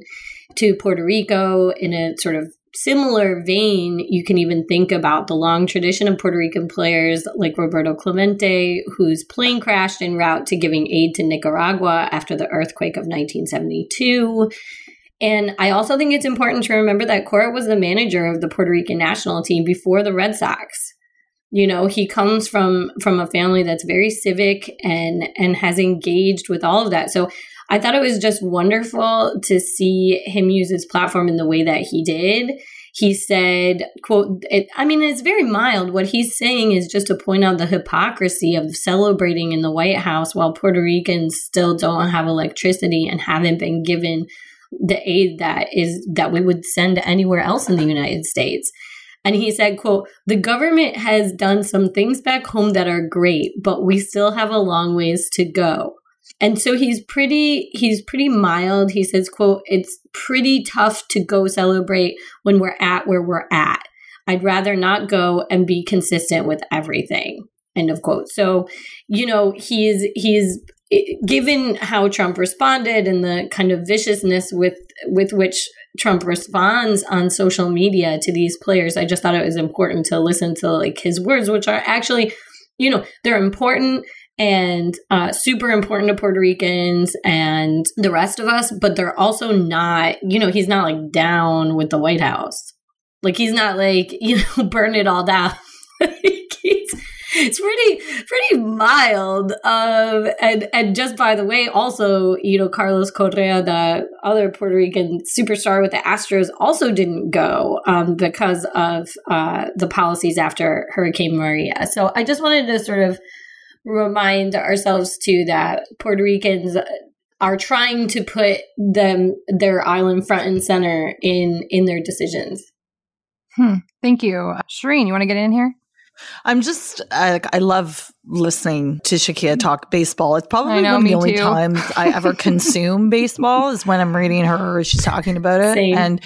to Puerto Rico in a sort of similar vein, you can even think about the long tradition of Puerto Rican players like Roberto Clemente, whose plane crashed en route to giving aid to Nicaragua after the earthquake of 1972. And I also think it's important to remember that Cora was the manager of the Puerto Rican national team before the Red Sox. You know, he comes from from a family that's very civic and and has engaged with all of that. So I thought it was just wonderful to see him use his platform in the way that he did. He said, quote, it, I mean, it's very mild. What he's saying is just to point out the hypocrisy of celebrating in the White House while Puerto Ricans still don't have electricity and haven't been given the aid that is that we would send anywhere else in the United States. And he said, quote, the government has done some things back home that are great, but we still have a long ways to go. And so he's pretty he's pretty mild. He says, quote, it's pretty tough to go celebrate when we're at where we're at. I'd rather not go and be consistent with everything. End of quote. So, you know, he's he's eh, given how Trump responded and the kind of viciousness with with which Trump responds on social media to these players, I just thought it was important to listen to like his words, which are actually, you know, they're important and uh, super important to Puerto Ricans and the rest of us, but they're also not, you know, he's not like down with the White House. Like he's not like, (laughs) you know, burn it all down. (laughs) it's pretty pretty mild. Um, and and just by the way, also you know Carlos Correa, the other Puerto Rican superstar with the Astros, also didn't go um, because of uh, the policies after Hurricane Maria. So I just wanted to sort of remind ourselves too that Puerto Ricans are trying to put them their island front and center in in their decisions. Hmm. Thank you, Shireen. You want to get in here? I'm just I, I love listening to Shakeia talk baseball. It's probably know, one of the only too. times I ever (laughs) consume baseball is when I'm reading her or she's talking about it. Same. And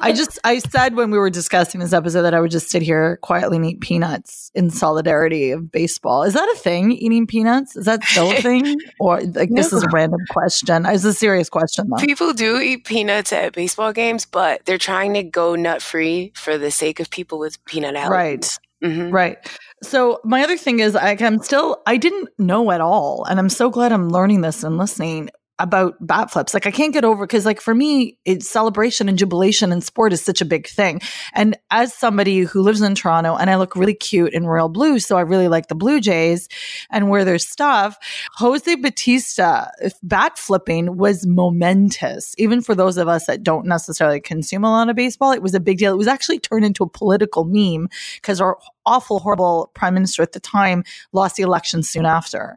I just I said when we were discussing this episode that I would just sit here quietly and eat peanuts in solidarity of baseball. Is that a thing? Eating peanuts? Is that still a (laughs) thing? Or like no. this is a random question. It's a serious question though. People do eat peanuts at baseball games, but they're trying to go nut free for the sake of people with peanut allergies. Right. Mm-hmm. Right. So my other thing is I, I'm still I didn't know at all, and I'm so glad I'm learning this and listening about bat flips. Like I can't get over because like for me, it's celebration and jubilation in sport is such a big thing. And as somebody who lives in Toronto and I look really cute in royal blue, so I really like the Blue Jays and wear their stuff. Jose Bautista bat flipping was momentous, even for those of us that don't necessarily consume a lot of baseball. It was a big deal. It was actually turned into a political meme because our awful, horrible prime minister at the time lost the election soon after.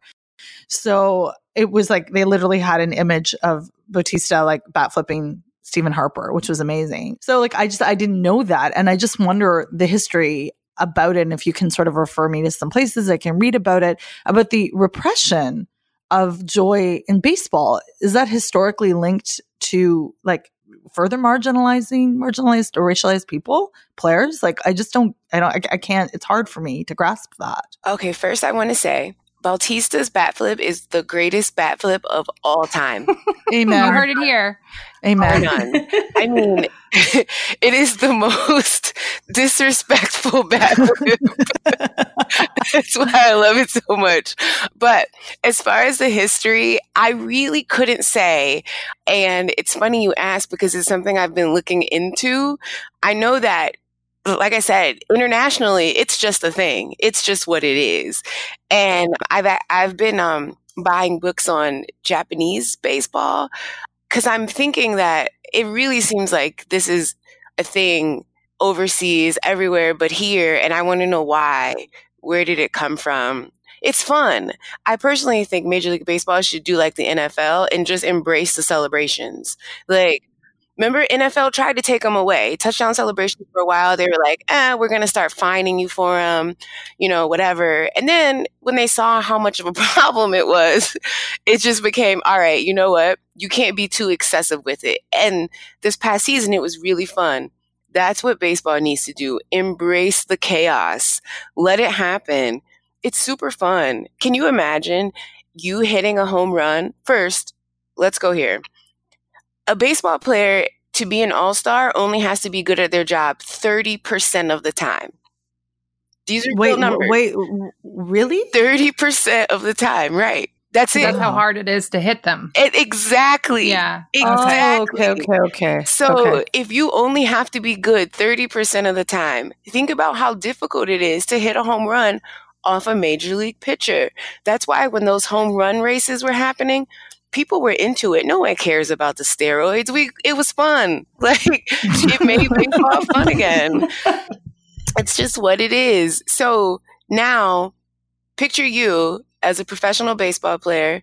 So it was like they literally had an image of Bautista like bat flipping Stephen Harper, which was amazing. So like I just I didn't know that. And I just wonder the history about it and if you can sort of refer me to some places I can read about it, about the repression of joy in baseball. Is that historically linked to like further marginalizing marginalized or racialized people players like i just don't i don't I, I, can't it's hard for me to grasp that okay first i want to say Bautista's bat flip is the greatest bat flip of all time. (laughs) Amen. you heard it here. Amen. I mean, (laughs) it is the most (laughs) disrespectful bat flip. That's why I love it so much. But as far as the history, I really couldn't say. And it's funny you ask because it's something I've been looking into. I know that like I said, internationally, it's just a thing. It's just what it is. And I've I've been um, buying books on Japanese baseball because I'm thinking that it really seems like this is a thing overseas, everywhere, but here, and I want to know why. Where did it come from? It's fun. I personally think Major League Baseball should do like the NFL and just embrace the celebrations. Like Remember, NFL tried to take them away. Touchdown celebration for a while. They were like, eh, we're going to start fining you for them, you know, whatever. And then when they saw how much of a (laughs) problem it was, it just became, all right, you know what? You can't be too excessive with it. And this past season, it was really fun. That's what baseball needs to do. Embrace the chaos. Let it happen. It's super fun. Can you imagine you hitting a home run? First, let's go here a baseball player to be an all star only has to be good at their job 30% of the time. These are wait, numbers. Wait, really? 30% of the time, right. That's it. That's how hard it is to hit them. It, exactly. Yeah. Oh, exactly. Oh, okay, okay, okay. So okay. if you only have to be good 30% of the time, think about how difficult it is to hit a home run off a major league pitcher. That's why when those home run races were happening, people were into it. No one cares about the steroids. We it was fun. (laughs) Like it made baseball fun again. It's just what it is. So now picture you as a professional baseball player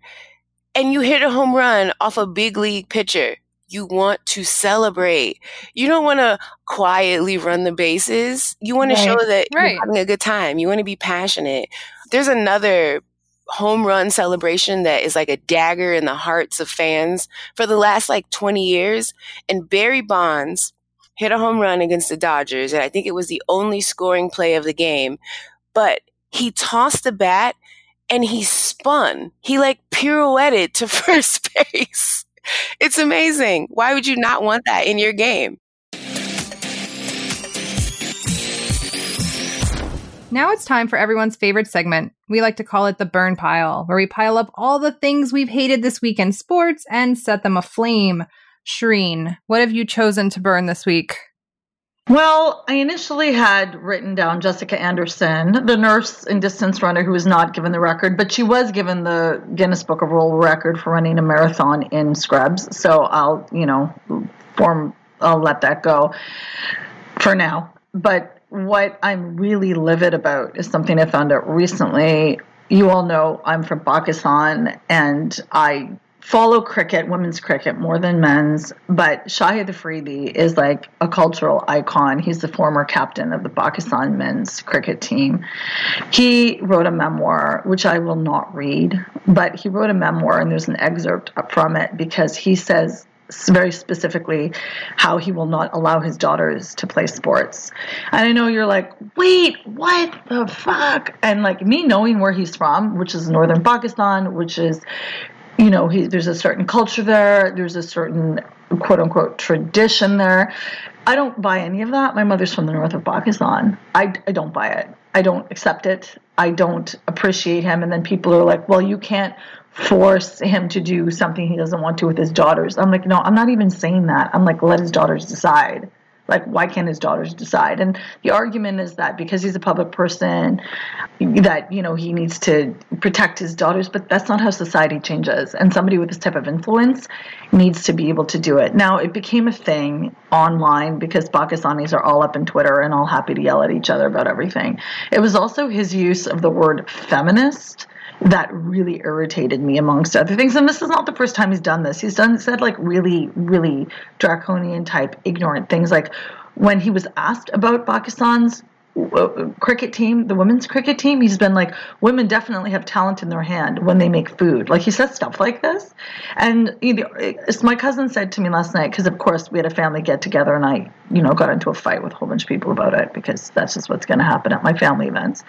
and you hit a home run off a big league pitcher. You want to celebrate. You don't want to quietly run the bases. You want Right. to show that Right. you're having a good time. You want to be passionate. There's another home run celebration that is like a dagger in the hearts of fans for the last like 20 years. And Barry Bonds hit a home run against the Dodgers. And I think it was the only scoring play of the game. But he tossed the bat and he spun. He like pirouetted to (laughs) first base. It's amazing. Why would you not want that in your game? Now it's time for everyone's favorite segment. We like to call it the burn pile, where we pile up all the things we've hated this week in sports and set them aflame. Shireen, what have you chosen to burn this week? Well, I initially had written down Jessica Anderson, the nurse and distance runner who was not given the record, but she was given the Guinness Book of World Record for running a marathon in scrubs. So I'll, you know, form I'll let that go for now. But what I'm really livid about is something I found out recently. You all know I'm from Pakistan and I follow cricket, women's cricket more than men's, but Shahid Afridi is like a cultural icon. He's the former captain of the Pakistan men's cricket team. He wrote a memoir, which I will not read, but he wrote a memoir and there's an excerpt from it because he says very specifically how he will not allow his daughters to play sports. And I know you're like, wait, what the fuck? And like me knowing where he's from, which is northern Pakistan, which is you know, he, there's a certain culture there, there's a certain quote unquote tradition there. I don't buy any of that. My mother's from the north of Pakistan. I, I don't buy it. I don't accept it. I don't appreciate him. And then people are like, well, you can't force him to do something he doesn't want to with his daughters. I'm like, no, I'm not even saying that. I'm like, let his daughters decide. Like, why can't his daughters decide? And the argument is that because he's a public person, that, you know, he needs to protect his daughters, but that's not how society changes. And somebody with this type of influence needs to be able to do it. Now, it became a thing online because Pakistanis are all up in Twitter and all happy to yell at each other about everything. It was also his use of the word feminist that really irritated me amongst other things. And this is not the first time he's done this. He's done said like really really draconian type ignorant things. Like when he was asked about pakistan's uh, cricket team the women's cricket team he's been like women definitely have talent in their hand when they make food. Like he says stuff like this. And you know it's, my cousin said to me last night because of course we had a family get together and i you know got into a fight with a whole bunch of people about it because that's just what's going to happen at my family events.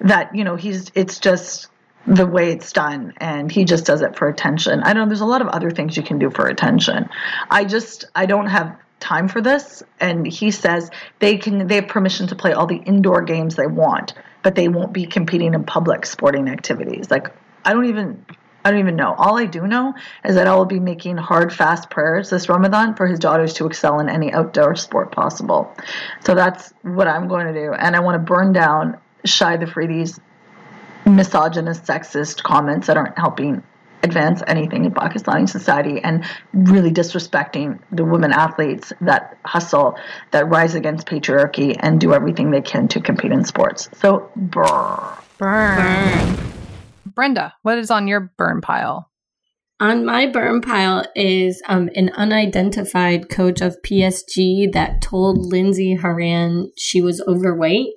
That you know he's it's just the way it's done and he just does it for attention i know there's a lot of other things you can do for attention i just i don't have time for this and he says they can they have permission to play all the indoor games they want but they won't be competing in public sporting activities like i don't even I don't even know. All I do know is that I will be making hard, fast prayers this Ramadan for his daughters to excel in any outdoor sport possible. So that's what I'm going to do. And I want to burn down Shahid Afridi's misogynist, sexist comments that aren't helping advance anything in Pakistani society and really disrespecting the women athletes that hustle, that rise against patriarchy and do everything they can to compete in sports. So, brr. Burn. Brenda, what is on your burn pile? On my burn pile is um, an unidentified coach of PSG that told Lindsey Horan she was overweight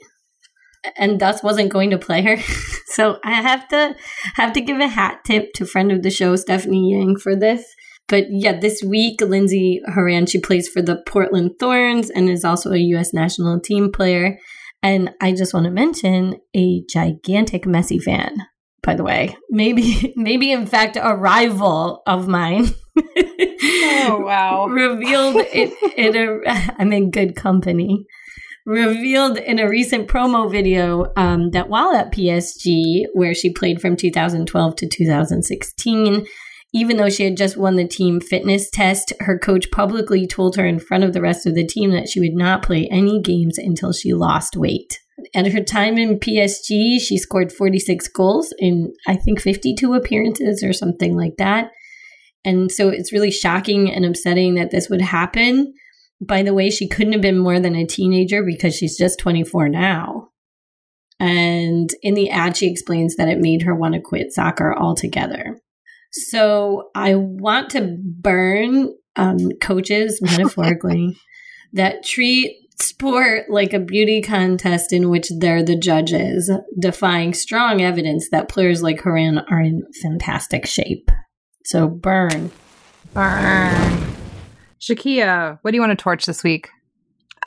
and thus wasn't going to play her. (laughs) so I have to have to give a hat tip to friend of the show Stephanie Yang for this. But yeah, this week Lindsey Horan she plays for the Portland Thorns and is also a U.S. national team player. And I just want to mention a gigantic Messi fan. By the way, maybe (laughs) maybe in fact a rival of mine. oh wow! (laughs) revealed it in a. I'm in good company revealed in a recent promo video um, that while at PSG, where she played from 2012 to 2016, even though she had just won the team fitness test, her coach publicly told her in front of the rest of the team that she would not play any games until she lost weight. At her time in PSG, she scored 46 goals in, I think, 52 appearances or something like that. And so it's really shocking and upsetting that this would happen by the way, she couldn't have been more than a teenager because she's just 24 now. And in the ad, she explains that it made her want to quit soccer altogether. So I want to burn um, coaches, (laughs) metaphorically, that treat sport like a beauty contest in which they're the judges, defying strong evidence that players like Horan are in fantastic shape. So burn. Burn. Shakeia, what do you want to torch this week?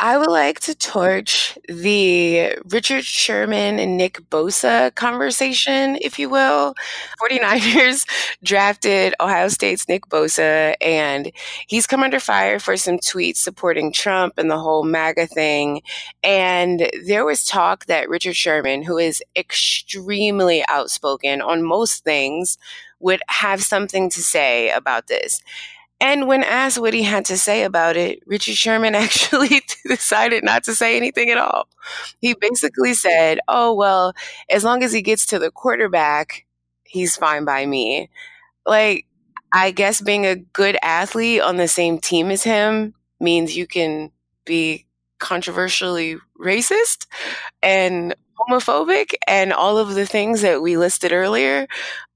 I would like to torch the Richard Sherman and Nick Bosa conversation, if you will. 49ers (laughs) drafted Ohio State's Nick Bosa, and he's come under fire for some tweets supporting Trump and the whole MAGA thing. And there was talk that Richard Sherman, who is extremely outspoken on most things, would have something to say about this. And when asked what he had to say about it, Richard Sherman (laughs) actually (laughs) decided not to say anything at all. He basically said, Oh, well, as long as he gets to the quarterback, he's fine by me. Like, I guess being a good athlete on the same team as him means you can be controversially racist and homophobic and all of the things that we listed earlier.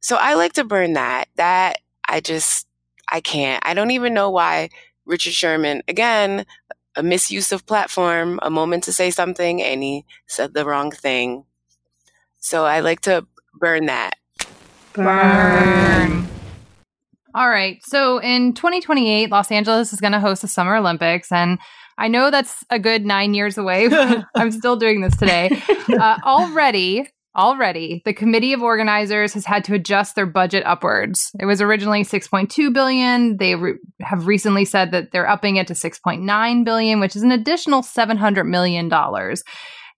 So I like to burn that. That I just I can't. I don't even know why Richard Sherman, again, a misuse of platform, a moment to say something, and he said the wrong thing. So I like to burn that. Burn. All right. So in 2028, Los Angeles is going to host the Summer Olympics. And I know that's a good nine years away, (laughs) but I'm still doing this today. (laughs) Uh, already, Already, the committee of organizers has had to adjust their budget upwards. It was originally 6.2 billion. They re- have recently said that they're upping it to 6.9 billion, which is an additional 700 million dollars.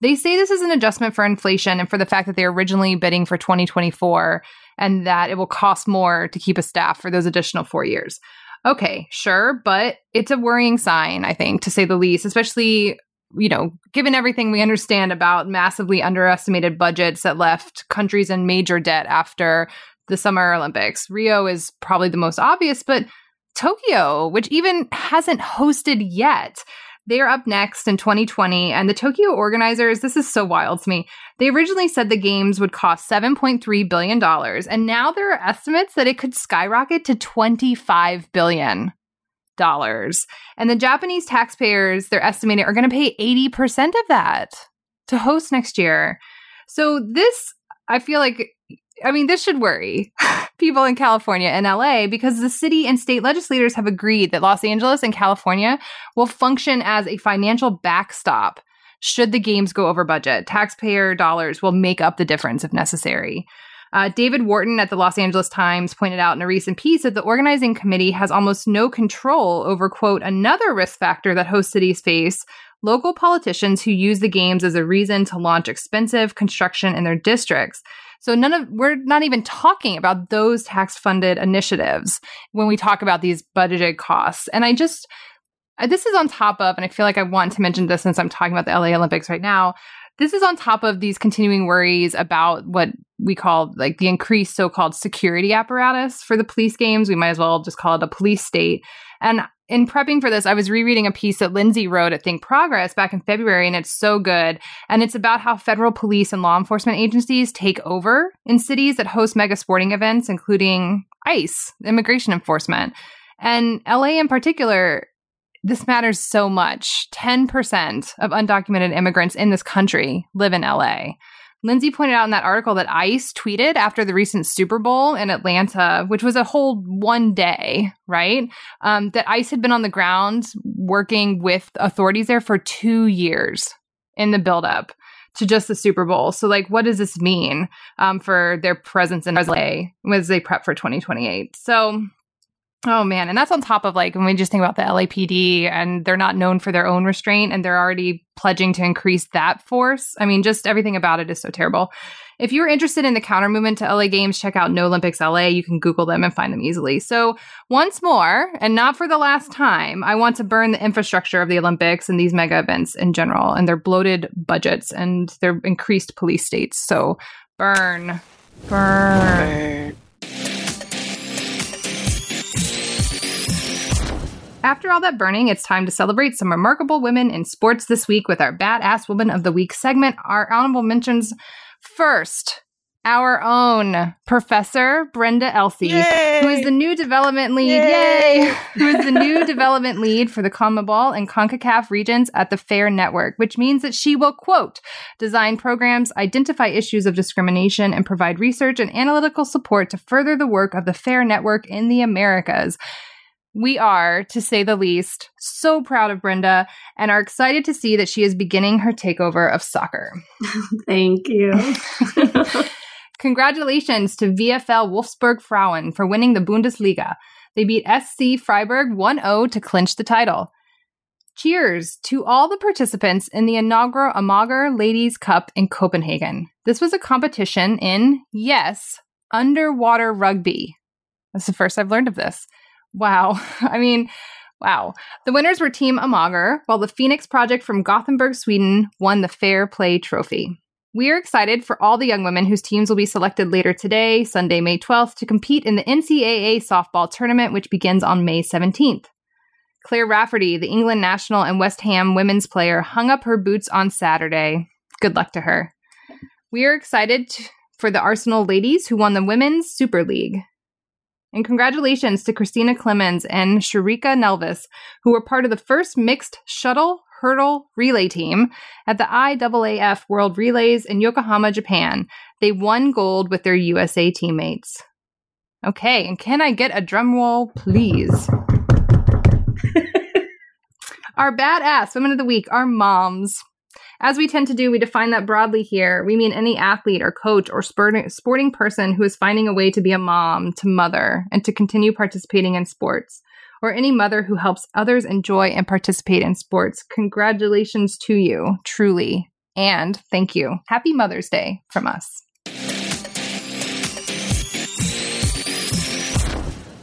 They say this is an adjustment for inflation and for the fact that they're originally bidding for 2024 and that it will cost more to keep a staff for those additional 4 years. Okay, sure, but it's a worrying sign, I think, to say the least, especially you know, given everything we understand about massively underestimated budgets that left countries in major debt after the Summer Olympics, Rio is probably the most obvious, but Tokyo, which even hasn't hosted yet, they are up next in 2020. And the Tokyo organizers, this is so wild to me. They originally said the games would cost $7.3 billion. And now there are estimates that it could skyrocket to $25 billion dollars. And the Japanese taxpayers, they're estimating, are going to pay 80% of that to host next year. So this, I feel like, I mean, this should worry (laughs) people in California and LA because the city and state legislators have agreed that Los Angeles and California will function as a financial backstop should the games go over budget. Taxpayer dollars will make up the difference if necessary. Uh, David Wharton at the Los Angeles Times pointed out in a recent piece that the organizing committee has almost no control over, quote, another risk factor that host cities face local politicians who use the games as a reason to launch expensive construction in their districts. So none of we're not even talking about those tax funded initiatives when we talk about these budgeted costs. And I just this is on top of, and I feel like I want to mention this since I'm talking about the LA Olympics right now. This is on top of these continuing worries about what we call like the increased so-called security apparatus for the police games. We might as well just call it a police state. And in prepping for this, I was rereading a piece that Lindsay wrote at Think Progress back in February, and it's so good. And it's about how federal police and law enforcement agencies take over in cities that host mega sporting events, including ICE, immigration enforcement. And LA in particular, this matters so much. 10% of undocumented immigrants in this country live in LA. Lindsay pointed out in that article that ICE tweeted after the recent Super Bowl in Atlanta, which was a whole one day, right? Um, that ICE had been on the ground working with authorities there for two years in the buildup to just the Super Bowl. So, like, what does this mean um, for their presence in LA as they prep for 2028? So, Oh man, and that's on top of like when we just think about the LAPD and they're not known for their own restraint and they're already pledging to increase that force. I mean, just everything about it is so terrible. If you're interested in the counter movement to LA Games, check out No Olympics LA. You can Google them and find them easily. So, once more, and not for the last time, I want to burn the infrastructure of the Olympics and these mega events in general and their bloated budgets and their increased police states. So, burn, burn. Burn. After all that burning, it's time to celebrate some remarkable women in sports this week with our Badass Woman of the Week segment. Our honorable mentions first, our own Professor Brenda Yay! who is the new development lead. Yay! Yay! who is the new (laughs) development lead for the CONMEBOL and CONCACAF regions at the Fare Network, which means that she will, quote, design programs, identify issues of discrimination, and provide research and analytical support to further the work of the Fare Network in the Americas. We are, to say the least, so proud of Brenda and are excited to see that she is beginning her takeover of soccer. (laughs) Thank you. (laughs) Congratulations to VFL Wolfsburg Frauen for winning the Bundesliga. They beat SC Freiburg 1 0 to clinch the title. Cheers to all the participants in the inaugural Amager Ladies Cup in Copenhagen. This was a competition in, yes, underwater rugby. That's the first I've learned of this. Wow. (laughs) I mean, wow. The winners were Team Amager, while the Phoenix Project from Gothenburg, Sweden won the Fair Play Trophy. We are excited for all the young women whose teams will be selected later today, Sunday, May 12th, to compete in the NCAA softball tournament, which begins on May 17th. Claire Rafferty, the England national and West Ham women's player, hung up her boots on Saturday. Good luck to her. We are excited for the Arsenal ladies who won the Women's Super League. And congratulations to Christina Clemons and Sharika Nelvis, who were part of the first mixed shuttle hurdle relay team at the IAAF World Relays in Yokohama, Japan. They won gold with their USA teammates. Okay, and can I get a drum roll, please? (laughs) Our badass women of the week are moms. As we tend to do, we define that broadly here. We mean any athlete or coach or sporting, person who is finding a way to be a mom, to mother, and to continue participating in sports, or any mother who helps others enjoy and participate in sports. Congratulations to you, truly. And thank you. Happy Mother's Day from us.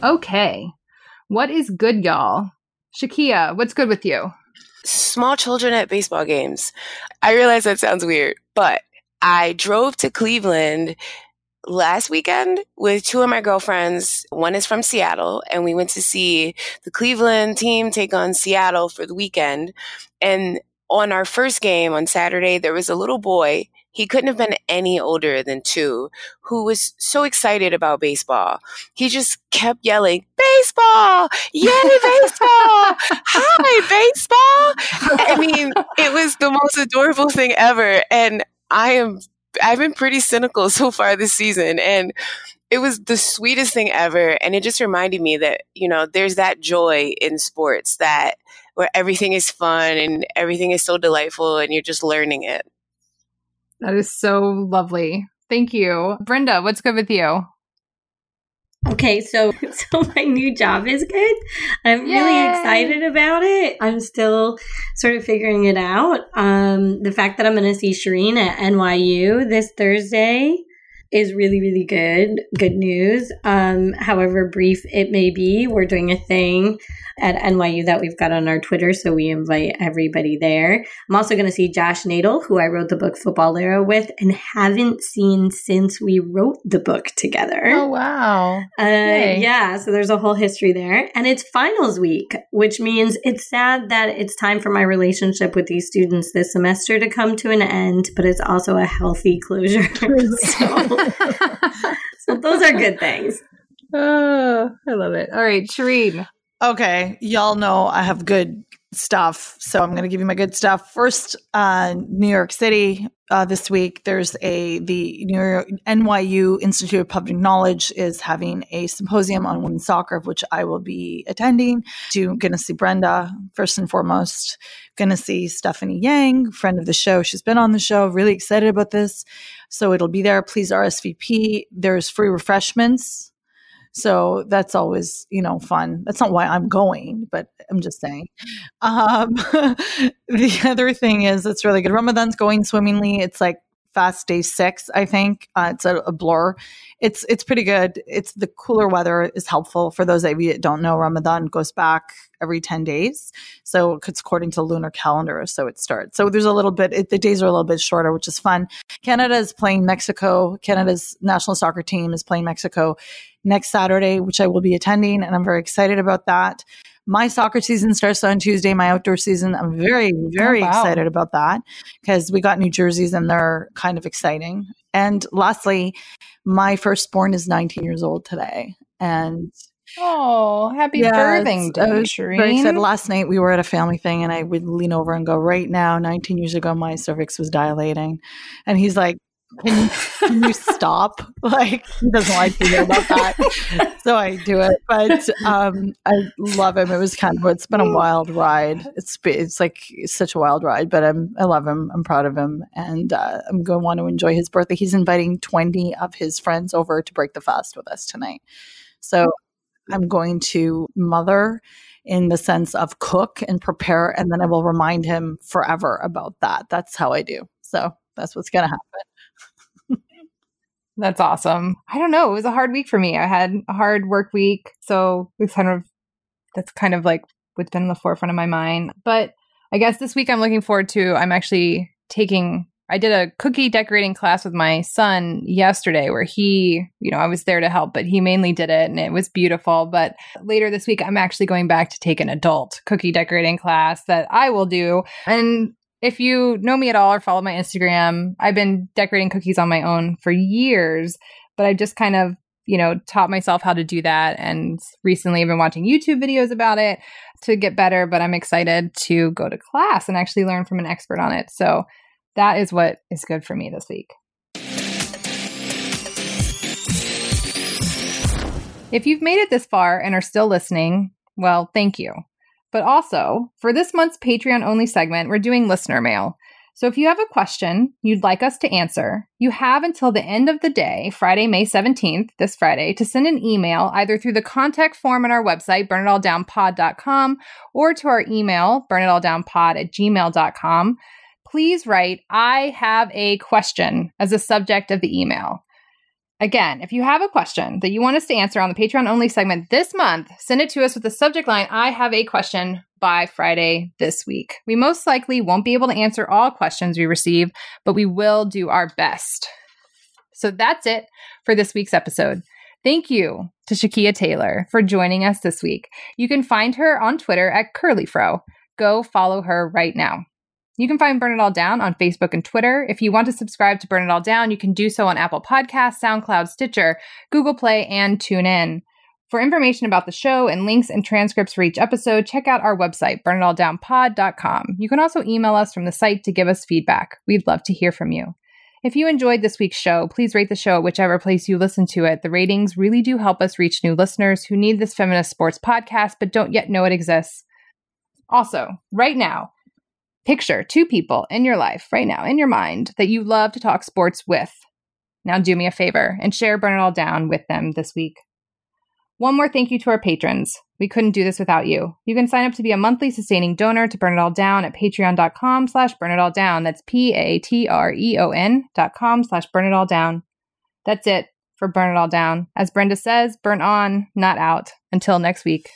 Okay. What is good, y'all? Shakeia, what's good with you? Small children at baseball games. I realize that sounds weird, but I drove to Cleveland last weekend with two of my girlfriends. One is from Seattle, and we went to see the Cleveland team take on Seattle for the weekend. And on our first game on Saturday, there was a little boy. He couldn't have been any older than two, who was so excited about baseball. He just kept yelling, Baseball! Yay, baseball! Hi, baseball! I mean, it was the most adorable thing ever. And I am, I've been pretty cynical so far this season. And it was the sweetest thing ever. And it just reminded me that, you know, there's that joy in sports that where everything is fun and everything is so delightful and you're just learning it. That is so lovely. Thank you. Brenda, what's good with you? Okay, so (laughs) so my new job is good. I'm really excited about it. I'm still sort of figuring it out. Um, the fact that I'm going to see Shireen at NYU this Thursday is really really good. Good news. Um, however brief it may be, we're doing a thing at NYU that we've got on our Twitter, so we invite everybody there. I'm also going to see Josh Nadel, who I wrote the book Futbolera with, and haven't seen since we wrote the book together. Oh, wow. Uh, yeah, so there's a whole history there. And it's finals week, which means it's sad that it's time for my relationship with these students this semester to come to an end, but it's also a healthy closure. (laughs) (laughs) so, (laughs) so those are good things. (laughs) Oh, I love it. All right, Shireen. Okay, y'all know I have good stuff, so I'm going to give you my good stuff. First, uh, New York City uh, this week. There's a the New York, NYU Institute of Public Knowledge is having a symposium on women's soccer, of which I will be attending. To going to see Brenda first and foremost. Going to see Stephanie Yang, friend of the show. She's been on the show. Really excited about this. So it'll be there. Please RSVP. There's free refreshments so that's always, you know, fun. That's not why I'm going, but I'm just saying. Um, (laughs) the other thing is it's really good. Ramadan's going swimmingly. It's like fast day six, I think. Uh, it's a, a, blur. It's it's pretty good. It's the cooler weather is helpful for those of you that don't know. Ramadan goes back every ten days, so it's according to lunar calendar. So it starts. So there's a little bit. It, the days are a little bit shorter, which is fun. Canada is playing Mexico. Canada's national soccer team is playing Mexico next Saturday, which I will be attending, and I'm very excited about that. My soccer season starts on Tuesday, my outdoor season. I'm very, very oh, wow. excited about that because we got new jerseys and they're kind of exciting. And lastly, my firstborn is 19 years old today. And Oh, happy yeah, birthing uh, day, Shireen. Said. Last night we were at a family thing and I would lean over and go, right now, 19 years ago, my cervix was dilating. And he's like, can you, can you stop? (laughs) Like he doesn't like to hear about that, (laughs) so I do it. But um, I love him. It was kind of it's been a wild ride. It's it's like such a wild ride, but I'm I love him. I'm proud of him, and uh, I'm going to want to enjoy his birthday. He's inviting 20 of his friends over to break the fast with us tonight. So I'm going to mother in the sense of cook and prepare, and then I will remind him forever about that. That's how I do. So that's what's going to happen. That's awesome. I don't know. It was a hard week for me. I had a hard work week. So it's kind of, that's kind of like what's been in the forefront of my mind. But I guess this week I'm looking forward to, I'm actually taking, I did a cookie decorating class with my son yesterday where he, you know, I was there to help, but he mainly did it and it was beautiful. But later this week, I'm actually going back to take an adult cookie decorating class that I will do. And if you know me at all or follow my Instagram, I've been decorating cookies on my own for years, but I've just kind of, you know, taught myself how to do that. And recently I've been watching YouTube videos about it to get better, but I'm excited to go to class and actually learn from an expert on it. So that is what is good for me this week. If you've made it this far and are still listening, well, thank you. But also, for this month's Patreon only segment, we're doing listener mail. So if you have a question you'd like us to answer, you have until the end of the day, Friday, May 17th, this Friday, to send an email either through the contact form on our website, burnitalldownpod.com, or to our email, burnitalldownpod at gmail.com. Please write, I have a question as a subject of the email. Again, if you have a question that you want us to answer on the Patreon only segment this month, send it to us with the subject line I have a question by Friday this week. We most likely won't be able to answer all questions we receive, but we will do our best. So that's it for this week's episode. Thank you to Shakeia Taylor for joining us this week. You can find her on Twitter at CurlyFro. Go follow her right now. You can find Burn It All Down on Facebook and Twitter. If you want to subscribe to Burn It All Down, you can do so on Apple Podcasts, SoundCloud, Stitcher, Google Play, and TuneIn. For information about the show and links and transcripts for each episode, check out our website, burnitalldownpod.com. You can also email us from the site to give us feedback. We'd love to hear from you. If you enjoyed this week's show, please rate the show at whichever place you listen to it. The ratings really do help us reach new listeners who need this feminist sports podcast but don't yet know it exists. Also, right now, Picture two people in your life right now, in your mind, that you love to talk sports with. Now, do me a favor and share Burn It All Down with them this week. One more thank you to our patrons. We couldn't do this without you. You can sign up to be a monthly sustaining donor to Burn It All Down at patreon.com slash burn it all down. That's P-A-T-R-E-O-N dot com slash burn it all down. That's it for Burn It All Down. As Brenda says, burn on, not out. Until next week.